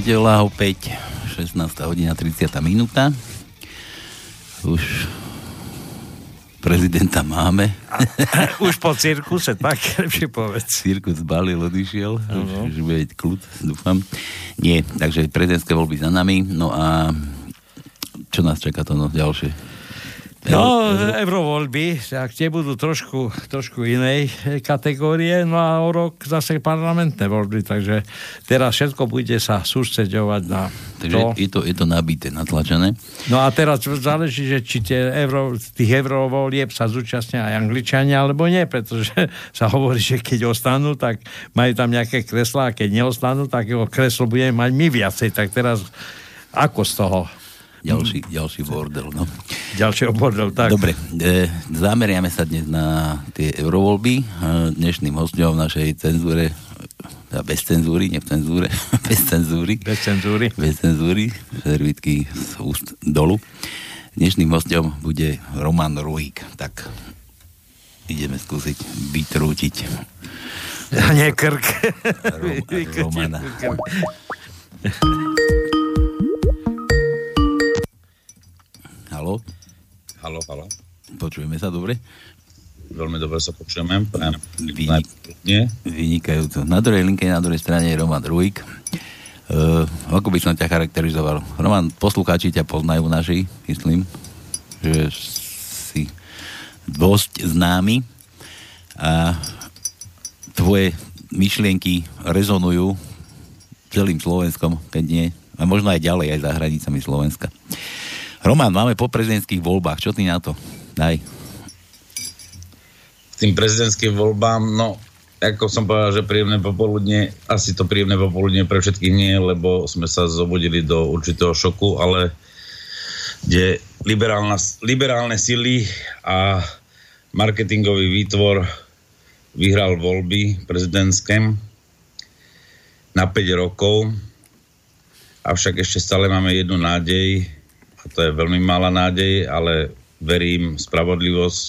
Nedela opäť, 16. hodina 30. minúta. Už prezidenta máme. Už po cirkuse, tak lepšie povedz. Cirkus balil, odišiel, uh-huh. už, už bude kľud, dúfam. Nie, takže prezidentské voľby za nami, no a čo nás čaká to no, ďalšie? No, eurovoľby, tak tie budú trošku, trošku inej kategórie, no a o rok zase parlamentné voľby, takže teraz všetko bude sa sústreďovať na takže to. Je to, je to nabité, natlačené. No a teraz záleží, že či tie euro, tých eurovolieb sa zúčastnia aj Angličania, alebo nie, pretože sa hovorí, že keď ostanú, tak majú tam nejaké kreslá, a keď neostanú, tak jeho kreslo budeme mať my viacej, tak teraz ako z toho ďalší, ďalší bordel, no. Ďalší bordel, tak. Dobre, e, zameriame sa dnes na tie eurovoľby. E, dnešným hostom v našej cenzúre teda bez cenzúry, nie v cenzúre, bez cenzúry. Bez cenzúry. Bez cenzúry, servitky z úst dolu. Dnešným hostom bude Roman Ruhík. Tak ideme skúsiť vytrútiť. Nie krk. Romana. Halo? Halo, halo. Počujeme sa dobre? Veľmi dobre sa počujeme. Vynik, vynikajúco. Na druhej linke, na druhej strane je Roman Ruik. Uh, ako by som ťa charakterizoval? Roman, poslucháči ťa poznajú naši, myslím, že si dosť známy a tvoje myšlienky rezonujú celým Slovenskom, keď nie, a možno aj ďalej, aj za hranicami Slovenska. Roman, máme po prezidentských voľbách. Čo ty na to? Daj. Tým prezidentským voľbám, no, ako som povedal, že príjemné popoludne, asi to príjemné popoludne pre všetkých nie, lebo sme sa zobudili do určitého šoku, ale kde liberálne sily a marketingový výtvor vyhral voľby prezidentské na 5 rokov, avšak ešte stále máme jednu nádej, a to je veľmi malá nádej, ale verím spravodlivosť,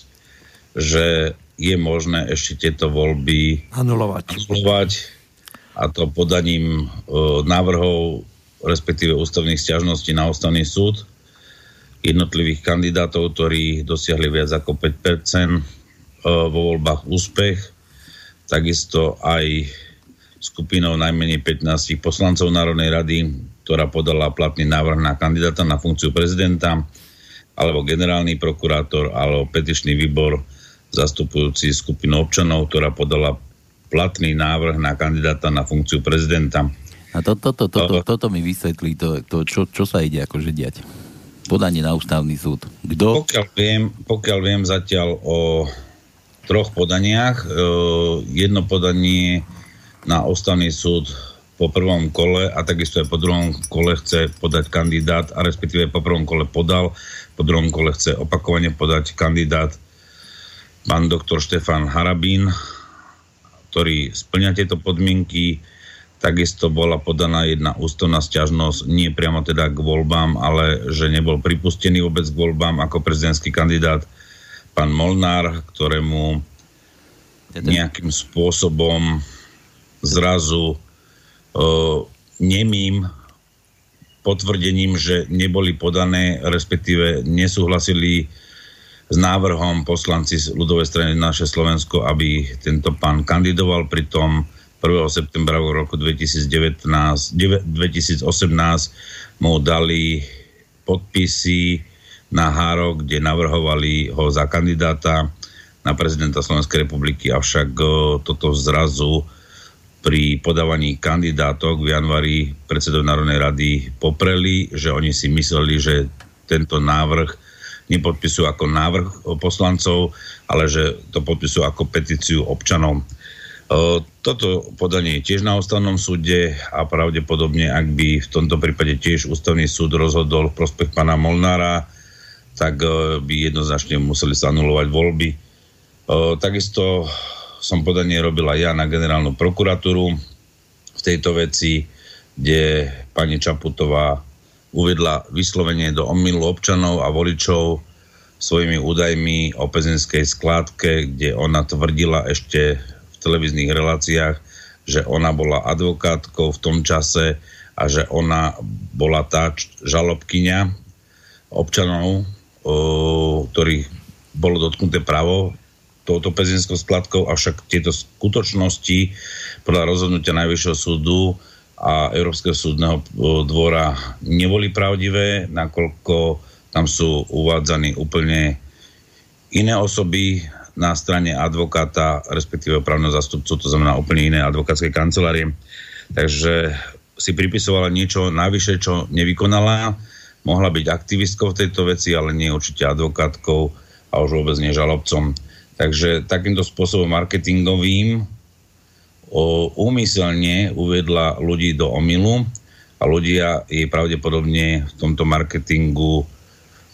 že je možné ešte tieto voľby anulovať. anulovať a to podaním e, návrhov, respektíve ústavných stiažností na ústavný súd jednotlivých kandidátov, ktorí dosiahli viac ako 5% e, vo voľbách úspech. Takisto aj skupinou najmenej 15 poslancov Národnej rady ktorá podala platný návrh na kandidáta na funkciu prezidenta, alebo generálny prokurátor, alebo petičný výbor zastupujúci skupinu občanov, ktorá podala platný návrh na kandidáta na funkciu prezidenta. A to, to, to, to, to, toto mi vysvetlí, to, to čo, čo sa ide akože diať. Podanie na ústavný súd. Kto? Pokiaľ viem, pokiaľ viem zatiaľ o troch podaniach, jedno podanie na ústavný súd po prvom kole a takisto aj po druhom kole chce podať kandidát, a respektíve po prvom kole podal, po druhom kole chce opakovane podať kandidát pán doktor Štefan Harabín, ktorý splňa tieto podmienky. Takisto bola podaná jedna ústavná stiažnosť, nie priamo teda k voľbám, ale že nebol pripustený vôbec k voľbám ako prezidentský kandidát pán Molnár, ktorému nejakým spôsobom zrazu nemým potvrdením, že neboli podané, respektíve nesúhlasili s návrhom poslanci z ľudovej strany naše Slovensko, aby tento pán kandidoval. Pritom 1. septembra roku 2019, 2018 mu dali podpisy na Háro, kde navrhovali ho za kandidáta na prezidenta Slovenskej republiky, avšak toto zrazu pri podávaní kandidátok v januári predsedov Národnej rady popreli, že oni si mysleli, že tento návrh nepodpisujú ako návrh poslancov, ale že to podpisujú ako petíciu občanov. Toto podanie je tiež na ústavnom súde a pravdepodobne, ak by v tomto prípade tiež ústavný súd rozhodol v prospech pána Molnára, tak by jednoznačne museli sa anulovať voľby. Takisto som podanie robila ja na generálnu prokuratúru v tejto veci, kde pani Čaputová uvedla vyslovenie do omylu občanov a voličov svojimi údajmi o pezinskej skládke, kde ona tvrdila ešte v televíznych reláciách, že ona bola advokátkou v tom čase a že ona bola tá žalobkyňa občanov, ktorých bolo dotknuté právo touto pezinskou skladkou, avšak tieto skutočnosti podľa rozhodnutia Najvyššieho súdu a Európskeho súdneho dvora neboli pravdivé, nakoľko tam sú uvádzaní úplne iné osoby na strane advokáta, respektíve právneho zastupcu, to znamená úplne iné advokátske kancelárie. Takže si pripisovala niečo navyše, čo nevykonala. Mohla byť aktivistkou v tejto veci, ale nie určite advokátkou a už vôbec nie žalobcom. Takže takýmto spôsobom marketingovým o, úmyselne uvedla ľudí do omilu a ľudia jej pravdepodobne v tomto marketingu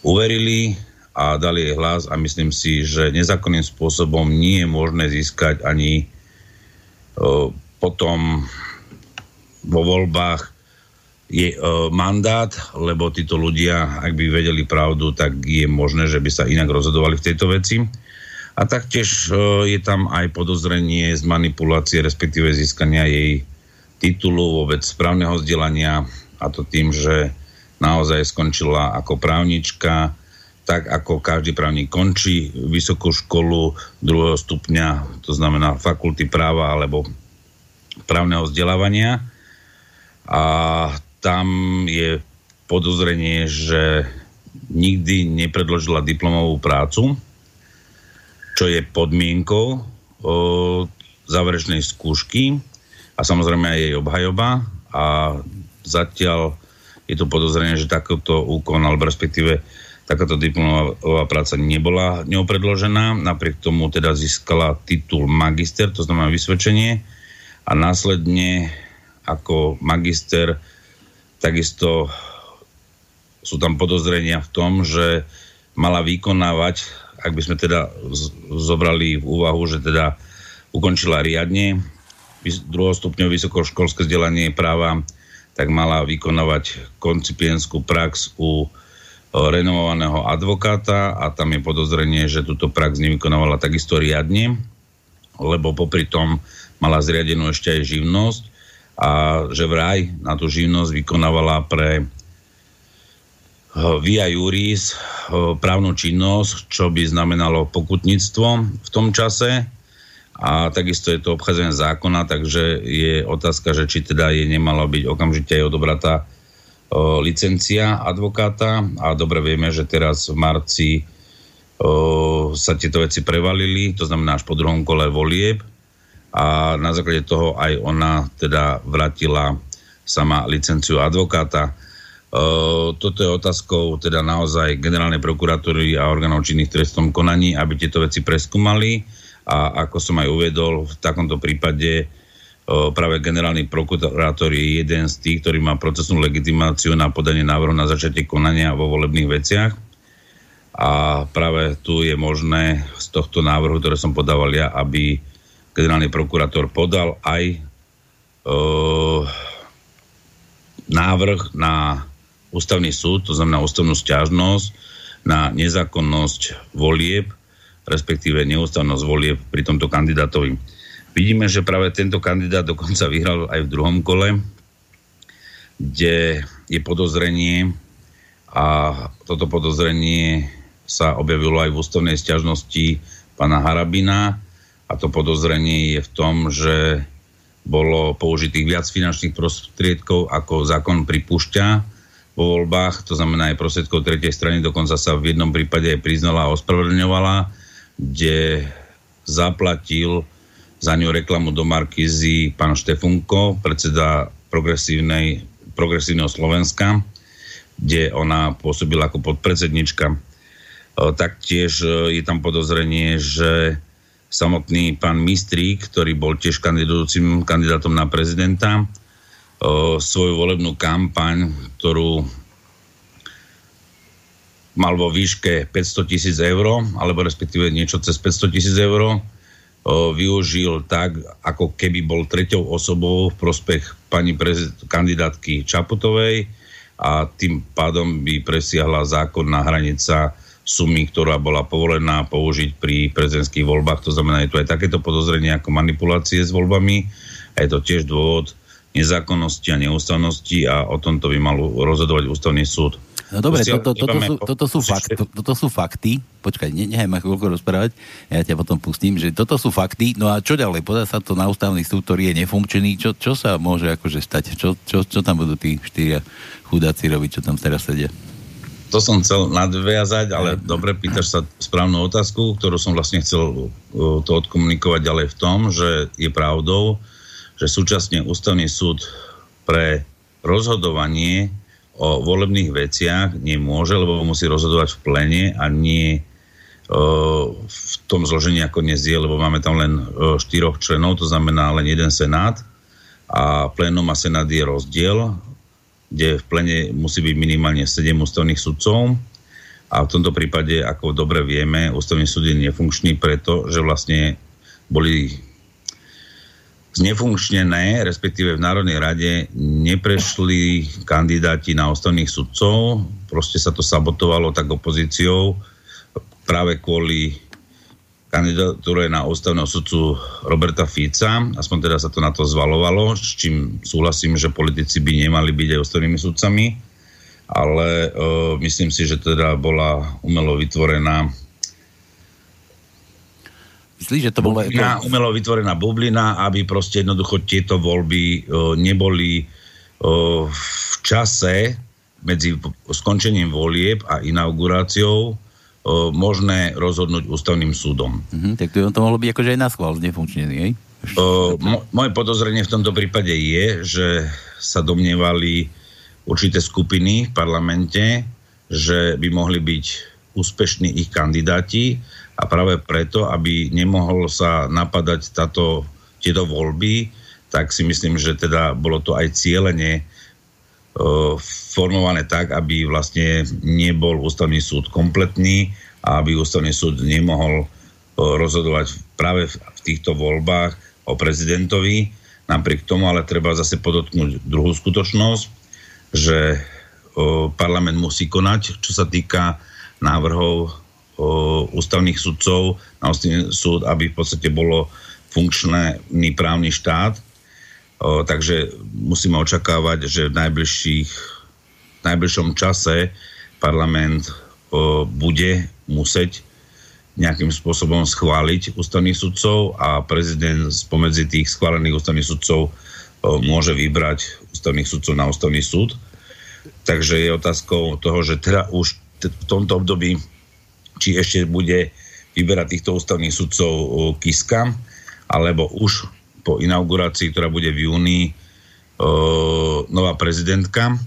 uverili a dali jej hlas a myslím si, že nezákonným spôsobom nie je možné získať ani o, potom vo voľbách je o, mandát, lebo títo ľudia, ak by vedeli pravdu, tak je možné, že by sa inak rozhodovali v tejto veci. A taktiež je tam aj podozrenie z manipulácie, respektíve získania jej titulu vôbec správneho vzdelania a to tým, že naozaj skončila ako právnička, tak ako každý právnik končí vysokú školu druhého stupňa, to znamená fakulty práva alebo právneho vzdelávania. A tam je podozrenie, že nikdy nepredložila diplomovú prácu, čo je podmienkou o, záverečnej skúšky a samozrejme aj jej obhajoba. A zatiaľ je to podozrenie, že takýto úkon alebo respektíve takáto diplomová práca nebola ňou predložená, napriek tomu teda získala titul magister, to znamená vysvedčenie. A následne ako magister takisto sú tam podozrenia v tom, že mala vykonávať ak by sme teda zobrali v úvahu, že teda ukončila riadne druhostupňové vysokoškolské vzdelanie práva, tak mala vykonávať koncipienskú prax u renovovaného advokáta a tam je podozrenie, že túto prax nevykonávala takisto riadne, lebo popri tom mala zriadenú ešte aj živnosť a že vraj na tú živnosť vykonávala pre via juris právnu činnosť, čo by znamenalo pokutníctvo v tom čase. A takisto je to obchádzanie zákona, takže je otázka, že či teda je nemalo byť okamžite aj odobratá licencia advokáta. A dobre vieme, že teraz v marci sa tieto veci prevalili, to znamená až po druhom kole volieb. A na základe toho aj ona teda vrátila sama licenciu advokáta. Uh, toto je otázkou teda naozaj generálnej prokuratúry a orgánov činných trestom konaní, aby tieto veci preskúmali. A ako som aj uvedol, v takomto prípade uh, práve generálny prokurátor je jeden z tých, ktorý má procesnú legitimáciu na podanie návrhu na začiatie konania vo volebných veciach. A práve tu je možné z tohto návrhu, ktoré som podával ja, aby generálny prokurátor podal aj uh, návrh na ústavný súd, to znamená ústavnú stiažnosť na nezákonnosť volieb, respektíve neústavnosť volieb pri tomto kandidátovi. Vidíme, že práve tento kandidát dokonca vyhral aj v druhom kole, kde je podozrenie a toto podozrenie sa objavilo aj v ústavnej stiažnosti pána Harabina a to podozrenie je v tom, že bolo použitých viac finančných prostriedkov, ako zákon pripúšťa vo voľbách, to znamená aj prostriedkov tretej strany, dokonca sa v jednom prípade aj priznala a ospravedlňovala, kde zaplatil za ňu reklamu do Markízy pán Štefunko, predseda progresívneho Slovenska, kde ona pôsobila ako podpredsednička. Taktiež e, je tam podozrenie, že samotný pán Mistrík, ktorý bol tiež kandidujúcim kandidátom na prezidenta, svoju volebnú kampaň, ktorú mal vo výške 500 tisíc eur, alebo respektíve niečo cez 500 tisíc eur, využil tak, ako keby bol treťou osobou v prospech pani prezid- kandidátky Čaputovej a tým pádom by presiahla zákonná hranica sumy, ktorá bola povolená použiť pri prezidentských voľbách. To znamená, je tu aj takéto podozrenie ako manipulácie s voľbami A je to tiež dôvod nezákonnosti a neústavnosti a o tomto by mal rozhodovať ústavný súd. No dobre, toto, toto, sú, toto, sú fakt, to, toto sú fakty. Počkaj, ne, nechaj ma chvíľko rozprávať, ja ťa potom pustím, že toto sú fakty. No a čo ďalej? Podá sa to na ústavný súd, ktorý je nefunkčný. Čo, čo sa môže akože stať? Čo, čo, čo tam budú tí štyria chudáci robiť, čo tam teraz sedia? To som chcel nadviazať, ale dobre, pýtaš sa správnu otázku, ktorú som vlastne chcel uh, to odkomunikovať ďalej v tom, že je pravdou, že súčasne ústavný súd pre rozhodovanie o volebných veciach nemôže, lebo musí rozhodovať v plene a nie v tom zložení, ako dnes je, lebo máme tam len štyroch členov, to znamená len jeden senát a plénom a senát je rozdiel, kde v plene musí byť minimálne 7 ústavných sudcov a v tomto prípade, ako dobre vieme, ústavný súd je nefunkčný preto, že vlastne boli znefunkčnené, respektíve v Národnej rade neprešli kandidáti na ústavných sudcov, proste sa to sabotovalo tak opozíciou práve kvôli kandidatúre na ústavného sudcu Roberta Fica, aspoň teda sa to na to zvalovalo, s čím súhlasím, že politici by nemali byť aj ústavnými sudcami, ale uh, myslím si, že teda bola umelo vytvorená Myslíš, že to bolo... Bublina, umelo vytvorená bublina, aby proste jednoducho tieto voľby o, neboli o, v čase medzi skončením volieb a inauguráciou o, možné rozhodnúť ústavným súdom. Mm-hmm, tak to, to mohlo byť akože aj na schvál znefunkčnený, hej? O, mo, moje podozrenie v tomto prípade je, že sa domnievali určité skupiny v parlamente, že by mohli byť úspešní ich kandidáti a práve preto, aby nemohol sa napadať táto, tieto voľby, tak si myslím, že teda bolo to aj cieľene uh, formované tak, aby vlastne nebol ústavný súd kompletný a aby ústavný súd nemohol uh, rozhodovať práve v, týchto voľbách o prezidentovi. Napriek tomu ale treba zase podotknúť druhú skutočnosť, že uh, parlament musí konať, čo sa týka návrhov ústavných sudcov na ústavný súd, aby v podstate bolo funkčný právny štát. O, takže musíme očakávať, že v najbližších, v najbližšom čase parlament o, bude musieť nejakým spôsobom schváliť ústavných sudcov a prezident spomedzi tých schválených ústavných sudcov o, môže vybrať ústavných sudcov na ústavný súd. Takže je otázkou toho, že teda už v tomto období či ešte bude vyberať týchto ústavných sudcov Kiska, alebo už po inaugurácii, ktorá bude v júni, nová prezidentka.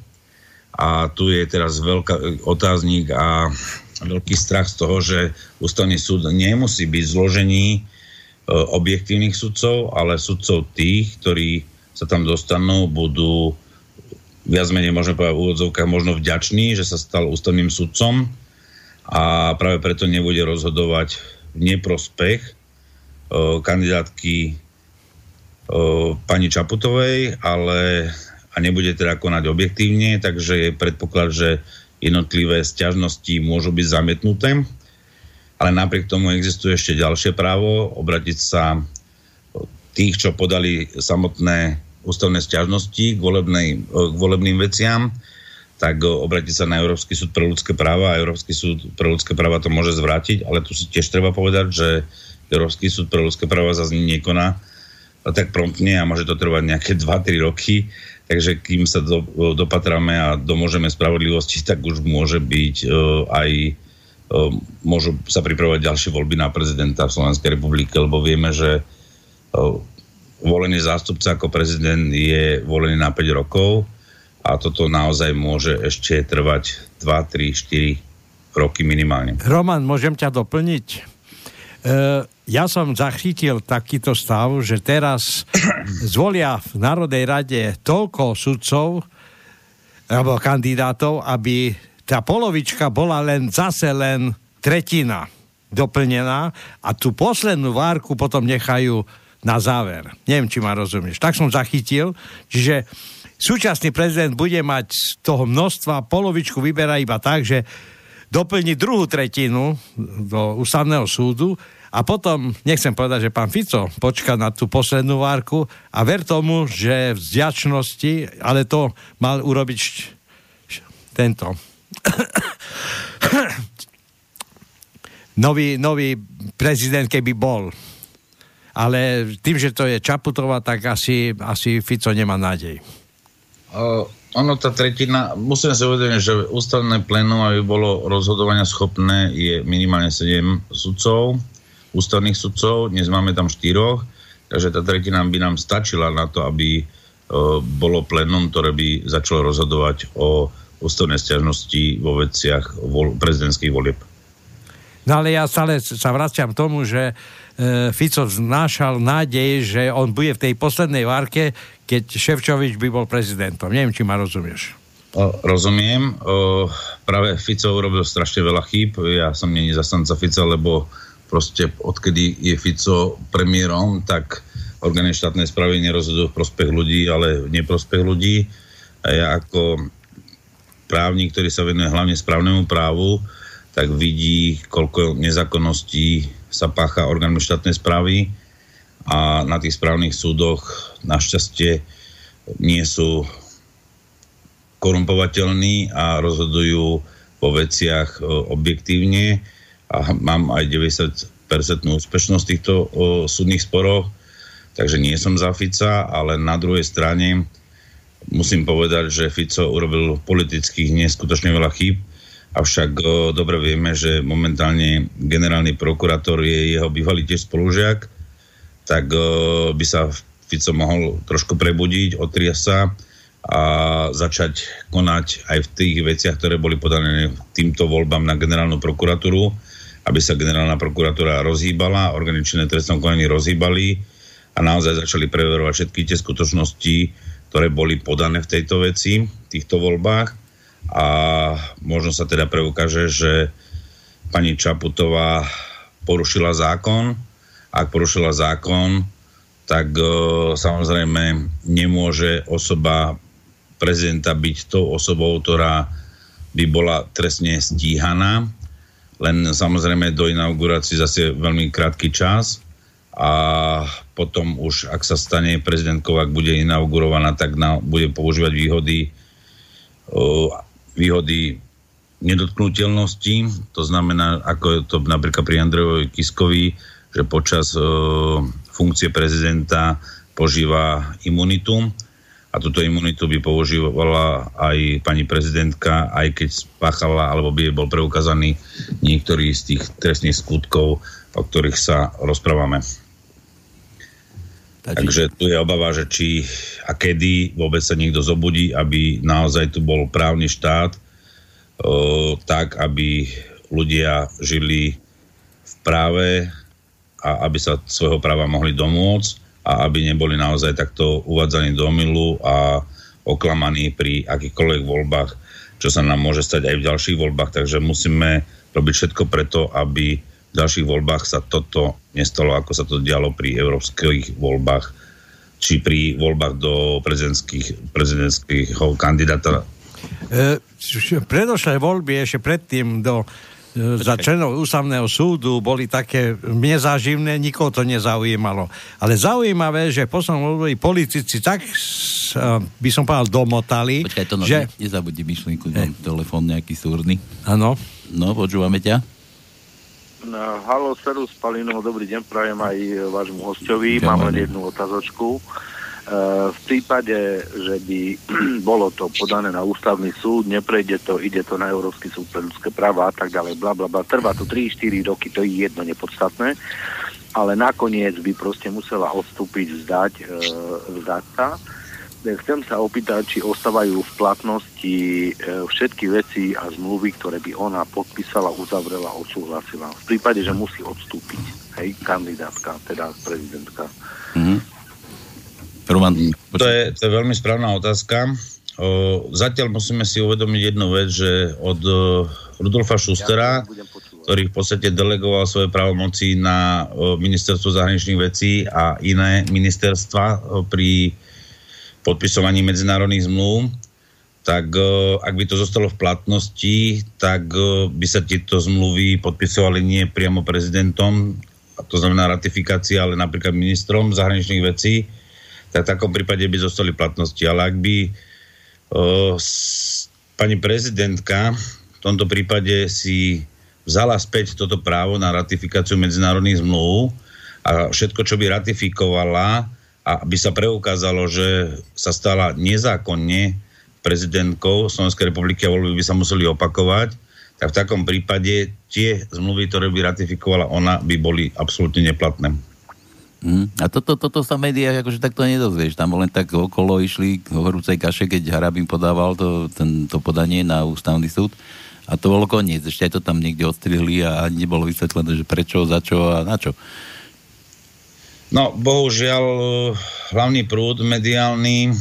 A tu je teraz veľká otáznik a veľký strach z toho, že ústavný súd nemusí byť zložení objektívnych sudcov, ale sudcov tých, ktorí sa tam dostanú, budú viac menej, môžeme povedať v úvodzovkách, možno vďační, že sa stal ústavným sudcom a práve preto nebude rozhodovať v neprospech uh, kandidátky uh, pani Čaputovej, ale a nebude teda konať objektívne, takže je predpoklad, že jednotlivé sťažnosti môžu byť zamietnuté. Ale napriek tomu existuje ešte ďalšie právo obratiť sa tých, čo podali samotné ústavné sťažnosti k, volebnej, k volebným veciam, tak obrátiť sa na Európsky súd pre ľudské práva a Európsky súd pre ľudské práva to môže zvrátiť, ale tu si tiež treba povedať, že Európsky súd pre ľudské práva zase nekoná tak promptne a môže to trvať nejaké 2-3 roky, takže kým sa do, dopatráme a domôžeme spravodlivosti, tak už môže byť uh, aj uh, môžu sa pripravovať ďalšie voľby na prezidenta v Slovenskej republike, lebo vieme, že uh, volený zástupca ako prezident je volený na 5 rokov, a toto naozaj môže ešte trvať 2, 3, 4 roky minimálne. Roman, môžem ťa doplniť? E, ja som zachytil takýto stav, že teraz zvolia v Národnej rade toľko sudcov alebo kandidátov, aby tá polovička bola len zase len tretina doplnená a tú poslednú várku potom nechajú na záver. Neviem, či ma rozumieš. Tak som zachytil. Čiže súčasný prezident bude mať z toho množstva, polovičku vyberá iba tak, že doplniť druhú tretinu do ústavného súdu a potom, nechcem povedať, že pán Fico počka na tú poslednú várku a ver tomu, že v zďačnosti, ale to mal urobiť tento nový, nový prezident, keby bol. Ale tým, že to je Čaputová, tak asi, asi Fico nemá nádej. Uh, ono, tá tretina, musíme sa uvedomiť, že ústavné plénum, aby bolo rozhodovania schopné, je minimálne 7 sudcov ústavných sudcov, dnes máme tam štyroch, takže tá tretina by nám stačila na to, aby e, bolo plénum, ktoré by začalo rozhodovať o ústavnej stiažnosti vo veciach vol, prezidentských volieb. No ale ja stále sa vraciam tomu, že e, Fico znášal nádej, že on bude v tej poslednej várke, keď Ševčovič by bol prezidentom. Neviem, či ma rozumieš. O, rozumiem. O, práve Fico urobil strašne veľa chýb. Ja som není zastanca Fica, lebo proste odkedy je Fico premiérom, tak orgány štátnej správy nerozhodujú v prospech ľudí, ale v neprospech ľudí. A ja ako právnik, ktorý sa venuje hlavne správnemu právu, tak vidí, koľko nezákonností sa pácha orgánmi štátnej správy a na tých správnych súdoch našťastie nie sú korumpovateľní a rozhodujú vo veciach e, objektívne. A mám aj 90% úspešnosť týchto o, súdnych sporoch, takže nie som za Fica, ale na druhej strane musím povedať, že Fico urobil politických neskutočne veľa chýb, avšak o, dobre vieme, že momentálne generálny prokurátor je jeho bývalý tiež spolužiak, tak o, by sa Fico mohol trošku prebudiť, otria sa a začať konať aj v tých veciach, ktoré boli podané týmto voľbám na generálnu prokuratúru aby sa generálna prokuratúra rozhýbala, organičné trestnom konaní rozhýbali a naozaj začali preverovať všetky tie skutočnosti, ktoré boli podané v tejto veci, v týchto voľbách a možno sa teda preukáže, že pani Čaputová porušila zákon. Ak porušila zákon, tak e, samozrejme nemôže osoba prezidenta byť tou osobou, ktorá by bola trestne stíhaná len samozrejme do inaugurácie zase veľmi krátky čas a potom už, ak sa stane prezidentkou, ak bude inaugurovaná, tak na, bude používať výhody výhody nedotknutelnosti, to znamená, ako je to napríklad pri Andrejovi Kiskovi, že počas funkcie prezidenta požíva imunitu a túto imunitu by používala aj pani prezidentka, aj keď spáchala, alebo by bol preukázaný niektorý z tých trestných skutkov, o ktorých sa rozprávame. Takže... Tu je obava, že či a kedy vôbec sa niekto zobudí, aby naozaj tu bol právny štát, o, tak, aby ľudia žili v práve a aby sa svojho práva mohli domôcť a aby neboli naozaj takto uvádzaní do milu a oklamaní pri akýchkoľvek voľbách, čo sa nám môže stať aj v ďalších voľbách. Takže musíme robiť všetko preto, aby v ďalších voľbách sa toto nestalo, ako sa to dialo pri európskych voľbách, či pri voľbách do prezidentských, prezidentských kandidáta. E, predošlé voľby ešte predtým do za členov ústavného súdu boli také nezáživné, nikoho to nezaujímalo. Ale zaujímavé, že v poslednom období politici tak by som povedal domotali, Počkaj, to no, že... Ne, nezabudni myšlienku, ne. telefón nejaký súrny. Áno. No, počúvame ťa. Halo, serus, Palino, dobrý deň, prajem aj vášmu hostovi. Mám len jednu otázočku. V prípade, že by bolo to podané na ústavný súd, neprejde to, ide to na Európsky súd pre ľudské práva a tak ďalej, bla bla bla, trvá to 3-4 roky, to je jedno nepodstatné, ale nakoniec by proste musela odstúpiť, vzdať, e, vzdať sa. Chcem sa opýtať, či ostávajú v platnosti e, všetky veci a zmluvy, ktoré by ona podpísala, uzavrela, odsúhlasila. V prípade, že musí odstúpiť, hej, kandidátka, teda prezidentka. Mm-hmm. Roman, to, je, to je veľmi správna otázka. O, zatiaľ musíme si uvedomiť jednu vec, že od o, Rudolfa Schustera, ktorý v podstate delegoval svoje právomoci na o, ministerstvo zahraničných vecí a iné ministerstva pri podpisovaní medzinárodných zmluv, tak ak by to zostalo v platnosti, tak by sa tieto zmluvy podpisovali nie priamo prezidentom, to znamená ratifikácia, ale napríklad ministrom zahraničných vecí, tak v takom prípade by zostali platnosti. Ale ak by uh, s, pani prezidentka v tomto prípade si vzala späť toto právo na ratifikáciu medzinárodných zmluv a všetko, čo by ratifikovala, a by sa preukázalo, že sa stala nezákonne prezidentkou Slovenskej republiky a voľby by sa museli opakovať, tak v takom prípade tie zmluvy, ktoré by ratifikovala ona, by boli absolútne neplatné. Mm. A toto, toto sa v médiách akože takto nedozvieš. Tam len tak okolo išli k horúcej kaše, keď Harabin podával to, ten, podanie na ústavný súd. A to bolo koniec. Ešte aj to tam niekde odstrihli a nebolo vysvetlené, že prečo, za čo a na čo. No, bohužiaľ, hlavný prúd mediálny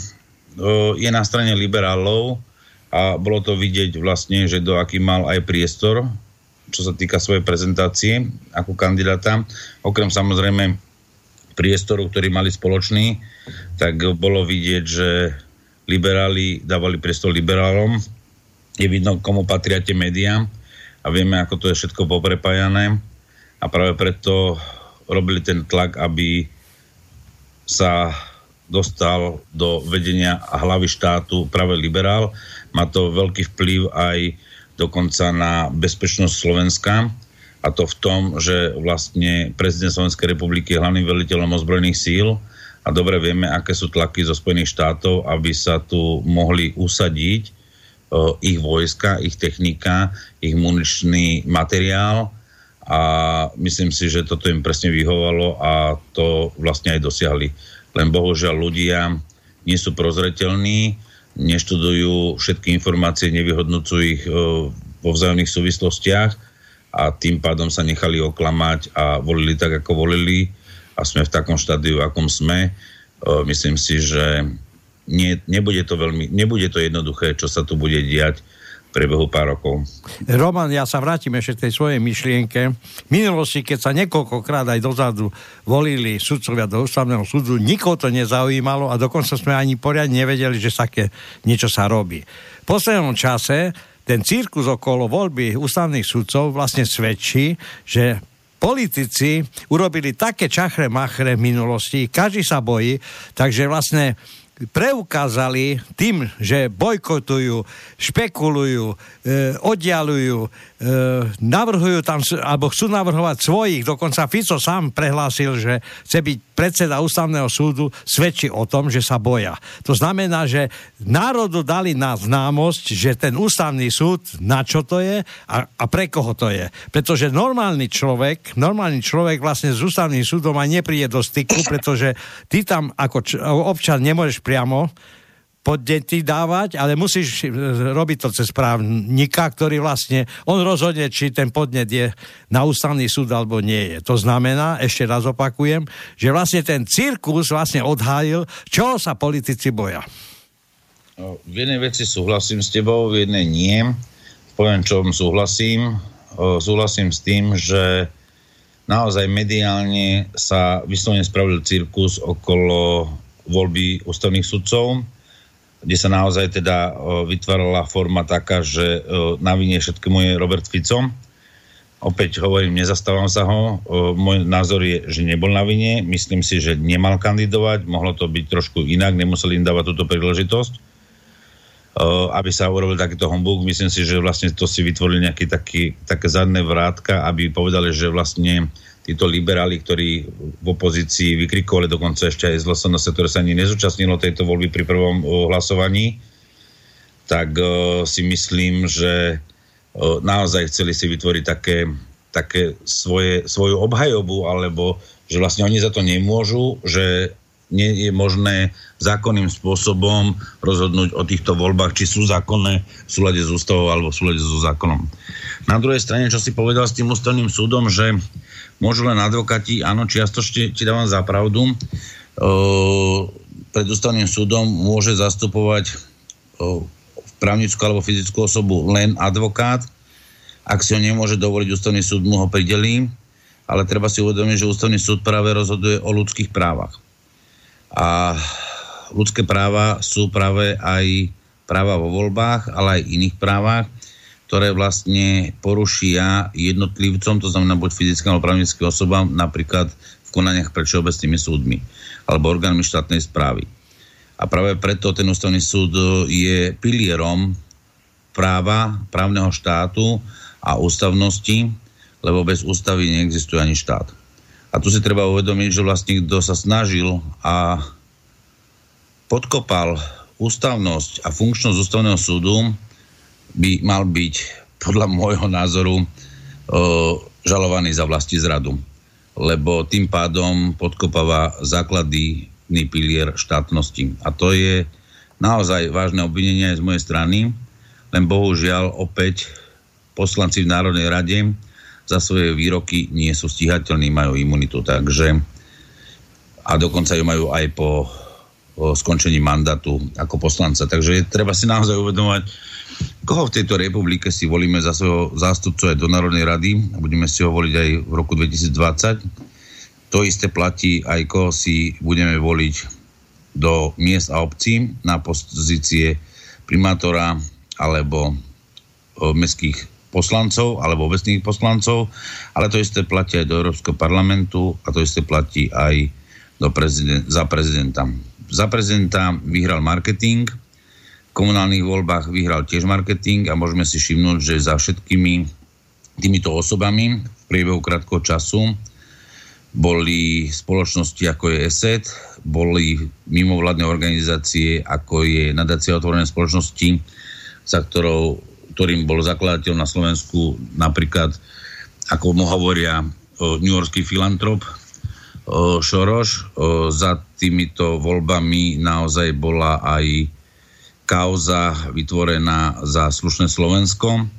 je na strane liberálov a bolo to vidieť vlastne, že do aký mal aj priestor, čo sa týka svojej prezentácie ako kandidáta. Okrem samozrejme priestoru, ktorý mali spoločný, tak bolo vidieť, že liberáli dávali priestor liberálom. Je vidno, komu patria tie médiá a vieme, ako to je všetko poprepájané. A práve preto robili ten tlak, aby sa dostal do vedenia hlavy štátu práve liberál. Má to veľký vplyv aj dokonca na bezpečnosť Slovenska. A to v tom, že vlastne prezident Slovenskej republiky je hlavným veliteľom ozbrojených síl. A dobre vieme, aké sú tlaky zo Spojených štátov, aby sa tu mohli usadiť ich vojska, ich technika, ich muničný materiál a myslím si, že toto im presne vyhovalo a to vlastne aj dosiahli. Len bohužiaľ ľudia nie sú prozretelní, neštudujú všetky informácie, nevyhodnocujú ich vo vzájomných súvislostiach a tým pádom sa nechali oklamať a volili tak, ako volili a sme v takom štádiu, akom sme. Myslím si, že nie, nebude, to veľmi, nebude to jednoduché, čo sa tu bude diať priebehu pár rokov. Roman, ja sa vrátim ešte tej svojej myšlienke. Minulosti, keď sa niekoľkokrát aj dozadu volili sudcovia do ústavného súdu, nikoho to nezaujímalo a dokonca sme ani poriadne nevedeli, že také niečo sa robí. V poslednom čase ten cirkus okolo voľby ústavných sudcov vlastne svedčí, že politici urobili také čachre machre v minulosti, každý sa bojí, takže vlastne preukázali tým, že bojkotujú, špekulujú, e, oddialujú, navrhujú tam, alebo chcú navrhovať svojich, dokonca Fico sám prehlásil, že chce byť predseda ústavného súdu, svedčí o tom, že sa boja. To znamená, že národu dali na známosť, že ten ústavný súd, na čo to je a, a pre koho to je. Pretože normálny človek, normálny človek vlastne s ústavným súdom aj nepríde do styku, pretože ty tam ako č- občan nemôžeš priamo podnety dávať, ale musíš e, robiť to cez právnika, ktorý vlastne, on rozhodne, či ten podnet je na ústavný súd alebo nie je. To znamená, ešte raz opakujem, že vlastne ten cirkus vlastne odhájil, čo sa politici boja. No, v jednej veci súhlasím s tebou, v jednej nie. Poviem, čom súhlasím. Súhlasím s tým, že naozaj mediálne sa vyslovene spravil cirkus okolo voľby ústavných sudcov kde sa naozaj teda vytvárala forma taká, že na vine všetkému je Robert Fico. Opäť hovorím, nezastávam sa ho. Môj názor je, že nebol na vine. Myslím si, že nemal kandidovať. Mohlo to byť trošku inak. Nemuseli im dávať túto príležitosť aby sa urobil takýto humbug. Myslím si, že vlastne to si vytvorili nejaké také zadné vrátka, aby povedali, že vlastne títo liberáli, ktorí v opozícii vykrikovali dokonca ešte aj z LSNS, ktoré sa ani nezúčastnilo tejto voľby pri prvom hlasovaní, tak uh, si myslím, že uh, naozaj chceli si vytvoriť také, také svoje, svoju obhajobu, alebo že vlastne oni za to nemôžu, že nie je možné zákonným spôsobom rozhodnúť o týchto voľbách, či sú zákonné v súlade s ústavou alebo v súlade so zákonom. Na druhej strane, čo si povedal s tým ústavným súdom, že môžu len advokáti, áno, čiastočne ti dávam za pravdu, pred ústavným súdom môže zastupovať právnickú alebo fyzickú osobu len advokát. Ak si ho nemôže dovoliť, ústavný súd mu ho pridelí, ale treba si uvedomiť, že ústavný súd práve rozhoduje o ľudských právach. A ľudské práva sú práve aj práva vo voľbách, ale aj iných právach, ktoré vlastne porušia jednotlivcom, to znamená buď fyzickým alebo právnickým osobám, napríklad v konaniach pred všeobecnými súdmi alebo orgánmi štátnej správy. A práve preto ten ústavný súd je pilierom práva, právneho štátu a ústavnosti, lebo bez ústavy neexistuje ani štát. A tu si treba uvedomiť, že vlastne kto sa snažil a podkopal ústavnosť a funkčnosť ústavného súdu, by mal byť podľa môjho názoru žalovaný za vlasti zradu. Lebo tým pádom podkopáva základný pilier štátnosti. A to je naozaj vážne obvinenie z mojej strany, len bohužiaľ opäť poslanci v Národnej rade za svoje výroky nie sú stíhateľní, majú imunitu, takže a dokonca ju majú aj po, po skončení mandátu ako poslanca. Takže treba si naozaj uvedomať, koho v tejto republike si volíme za svojho zástupcu aj do Národnej rady a budeme si ho voliť aj v roku 2020. To isté platí aj koho si budeme voliť do miest a obcí na pozície primátora alebo mestských poslancov alebo obecných poslancov, ale to isté platí aj do Európskeho parlamentu a to isté platí aj do prezident, za prezidenta. Za prezidenta vyhral marketing, komunálnych voľbách vyhral tiež marketing a môžeme si všimnúť, že za všetkými týmito osobami v priebehu krátkoho času boli spoločnosti ako je ESET, boli mimovládne organizácie ako je nadácia otvorené spoločnosti, za ktorou ktorým bol zakladateľ na Slovensku napríklad, ako mu hovoria, New Yorkský filantrop Šoroš. Za týmito voľbami naozaj bola aj kauza vytvorená za slušné Slovensko,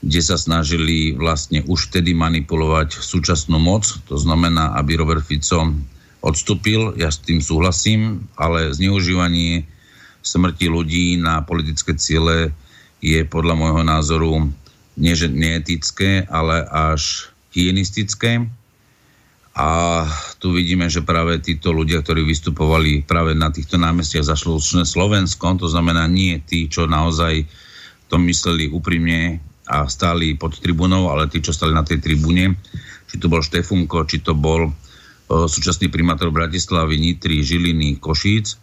kde sa snažili vlastne už vtedy manipulovať súčasnú moc. To znamená, aby Robert Fico odstúpil, ja s tým súhlasím, ale zneužívanie smrti ľudí na politické ciele je podľa môjho názoru nie, neetické, ale až hygienistické. A tu vidíme, že práve títo ľudia, ktorí vystupovali práve na týchto námestiach za slušné Slovensko, to znamená nie tí, čo naozaj to mysleli úprimne a stáli pod tribunou, ale tí, čo stali na tej tribúne, či to bol Štefunko, či to bol o, súčasný primátor Bratislavy, Nitry, Žiliny, Košíc,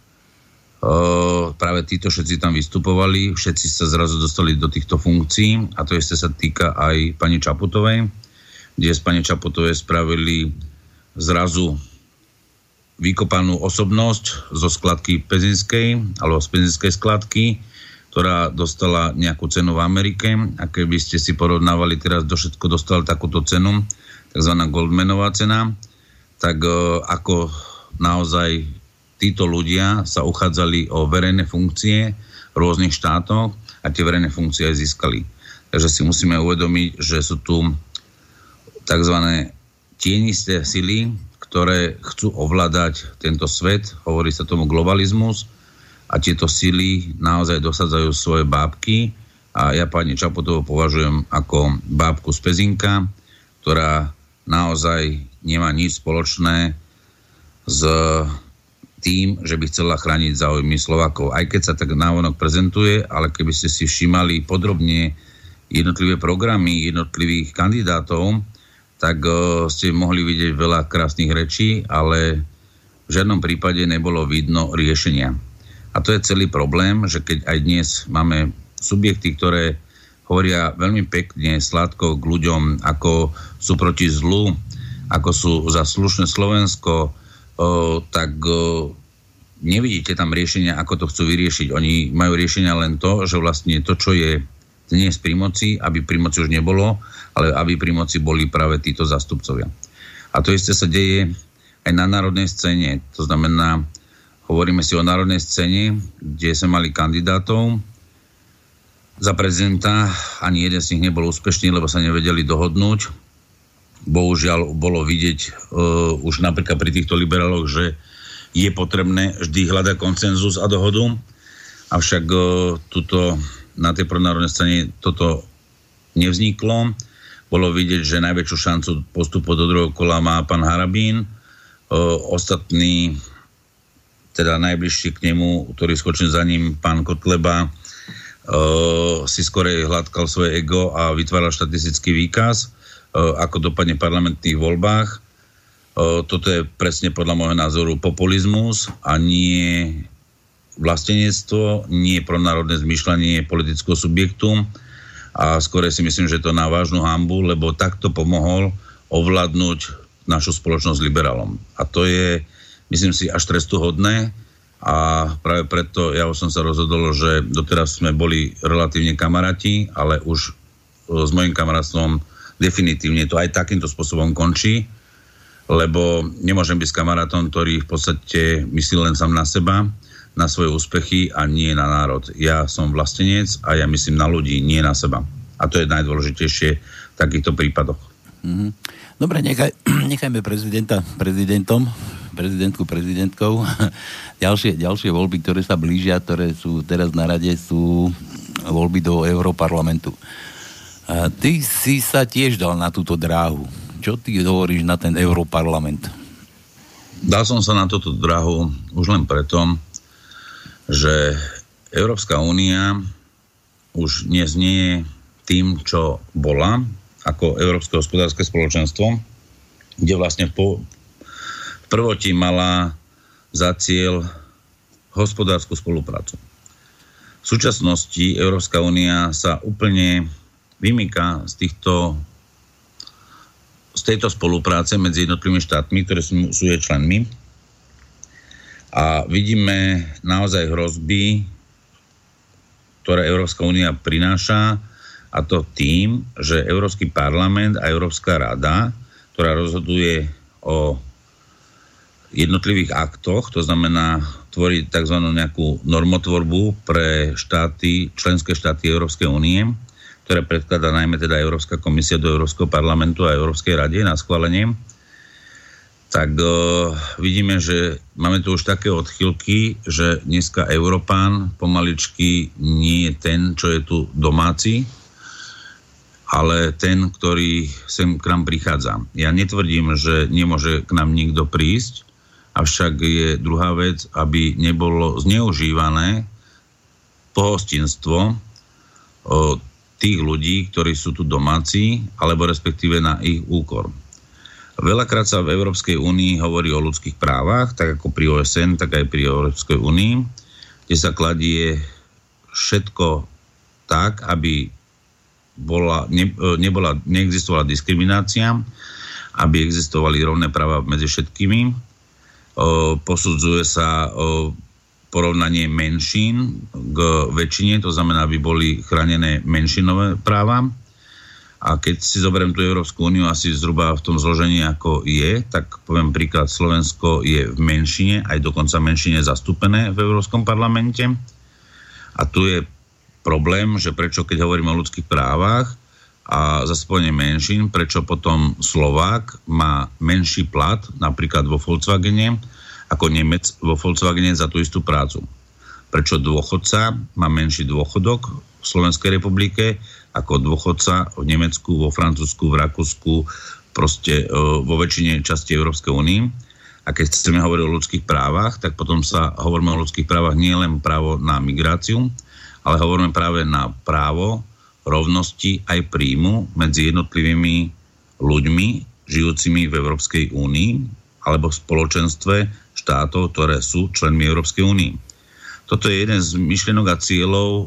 práve títo všetci tam vystupovali, všetci sa zrazu dostali do týchto funkcií a to isté sa týka aj pani Čaputovej, kde z pani Čaputovej spravili zrazu vykopanú osobnosť zo skladky Pezinskej alebo z Pezinskej skladky, ktorá dostala nejakú cenu v Amerike a keby ste si porovnávali teraz, do všetko dostal takúto cenu, takzvaná Goldmanová cena, tak ako naozaj títo ľudia sa uchádzali o verejné funkcie v rôznych štátoch a tie verejné funkcie aj získali. Takže si musíme uvedomiť, že sú tu tzv. Tienisté sily, ktoré chcú ovládať tento svet, hovorí sa tomu globalizmus a tieto sily naozaj dosadzajú svoje bábky a ja pani Čaputovu považujem ako bábku z Pezinka, ktorá naozaj nemá nič spoločné s tým, že by chcela chrániť záujmy Slovakov. Aj keď sa tak návonok prezentuje, ale keby ste si všímali podrobne jednotlivé programy jednotlivých kandidátov, tak uh, ste mohli vidieť veľa krásnych rečí, ale v žiadnom prípade nebolo vidno riešenia. A to je celý problém, že keď aj dnes máme subjekty, ktoré hovoria veľmi pekne, sladko k ľuďom, ako sú proti zlu, ako sú za slušné Slovensko, tak nevidíte tam riešenia, ako to chcú vyriešiť. Oni majú riešenia len to, že vlastne to, čo je dnes pri moci, aby pri moci už nebolo, ale aby pri moci boli práve títo zastupcovia. A to isté sa deje aj na národnej scéne. To znamená, hovoríme si o národnej scéne, kde sme mali kandidátov za prezidenta, ani jeden z nich nebol úspešný, lebo sa nevedeli dohodnúť bohužiaľ bolo vidieť uh, už napríklad pri týchto liberáloch, že je potrebné vždy hľadať koncenzus a dohodu, avšak uh, tuto, na tej pronárodnej strane toto nevzniklo. Bolo vidieť, že najväčšiu šancu postupu do druhého kola má pán Harabín. Ostatní, teda najbližší k nemu, ktorý skočil za ním, pán Kotleba, si skorej hladkal svoje ego a vytváral štatistický výkaz, ako dopadne v parlamentných voľbách. Toto je presne podľa môjho názoru populizmus a nie vlastenectvo, nie pronárodné zmyšľanie politického subjektu. A skôr si myslím, že to na vážnu hambu, lebo takto pomohol ovládnuť našu spoločnosť liberálom. A to je, myslím si, až trestuhodné. A práve preto ja som sa rozhodol, že doteraz sme boli relatívne kamaráti, ale už e, s mojim kamarátstvom definitívne to aj takýmto spôsobom končí, lebo nemôžem byť s kamarátom, ktorý v podstate myslí len sám na seba, na svoje úspechy a nie na národ. Ja som vlastenec a ja myslím na ľudí, nie na seba. A to je najdôležitejšie v takýchto prípadoch. Mm-hmm. Dobre, nechaj, nechajme prezidenta prezidentom prezidentku prezidentkou. ďalšie, ďalšie voľby, ktoré sa blížia, ktoré sú teraz na rade, sú voľby do Európarlamentu. A ty si sa tiež dal na túto dráhu. Čo ty hovoríš na ten Európarlament? Dal som sa na túto dráhu už len preto, že Európska únia už dnes nie je tým, čo bola, ako Európske hospodárske spoločenstvo, kde vlastne po, prvotí mala za cieľ hospodárskú spoluprácu. V súčasnosti Európska únia sa úplne vymýka z týchto z tejto spolupráce medzi jednotlivými štátmi, ktoré sú, sú jej členmi. A vidíme naozaj hrozby, ktoré Európska únia prináša, a to tým, že Európsky parlament a Európska rada, ktorá rozhoduje o jednotlivých aktoch, to znamená tvoriť tzv. nejakú normotvorbu pre štáty, členské štáty Európskej únie, ktoré predkladá najmä teda Európska komisia do Európskeho parlamentu a Európskej rade na schválenie, tak uh, vidíme, že máme tu už také odchylky, že dneska Európán pomaličky nie je ten, čo je tu domáci, ale ten, ktorý sem k nám prichádza. Ja netvrdím, že nemôže k nám nikto prísť, avšak je druhá vec, aby nebolo zneužívané pohostinstvo tých ľudí, ktorí sú tu domáci, alebo respektíve na ich úkor. Veľakrát sa v Európskej únii hovorí o ľudských právach, tak ako pri OSN, tak aj pri Európskej únii, kde sa kladie všetko tak, aby bola, ne, nebola, neexistovala diskriminácia, aby existovali rovné práva medzi všetkými, posudzuje sa porovnanie menšín k väčšine, to znamená, aby boli chránené menšinové práva. A keď si zoberiem tú Európsku úniu asi zhruba v tom zložení, ako je, tak poviem príklad, Slovensko je v menšine, aj dokonca menšine zastúpené v Európskom parlamente. A tu je problém, že prečo, keď hovoríme o ľudských právach, a zaspojenie menšín, prečo potom Slovák má menší plat, napríklad vo Volkswagene, ako Nemec vo Volkswagene za tú istú prácu. Prečo dôchodca má menší dôchodok v Slovenskej republike ako dôchodca v Nemecku, vo Francúzsku, v Rakúsku, proste e, vo väčšine časti Európskej únie. A keď chceme hovoriť o ľudských právach, tak potom sa hovoríme o ľudských právach nie len právo na migráciu, ale hovoríme práve na právo rovnosti aj príjmu medzi jednotlivými ľuďmi žijúcimi v Európskej únii alebo v spoločenstve štátov, ktoré sú členmi Európskej únii. Toto je jeden z myšlienok a cieľov uh,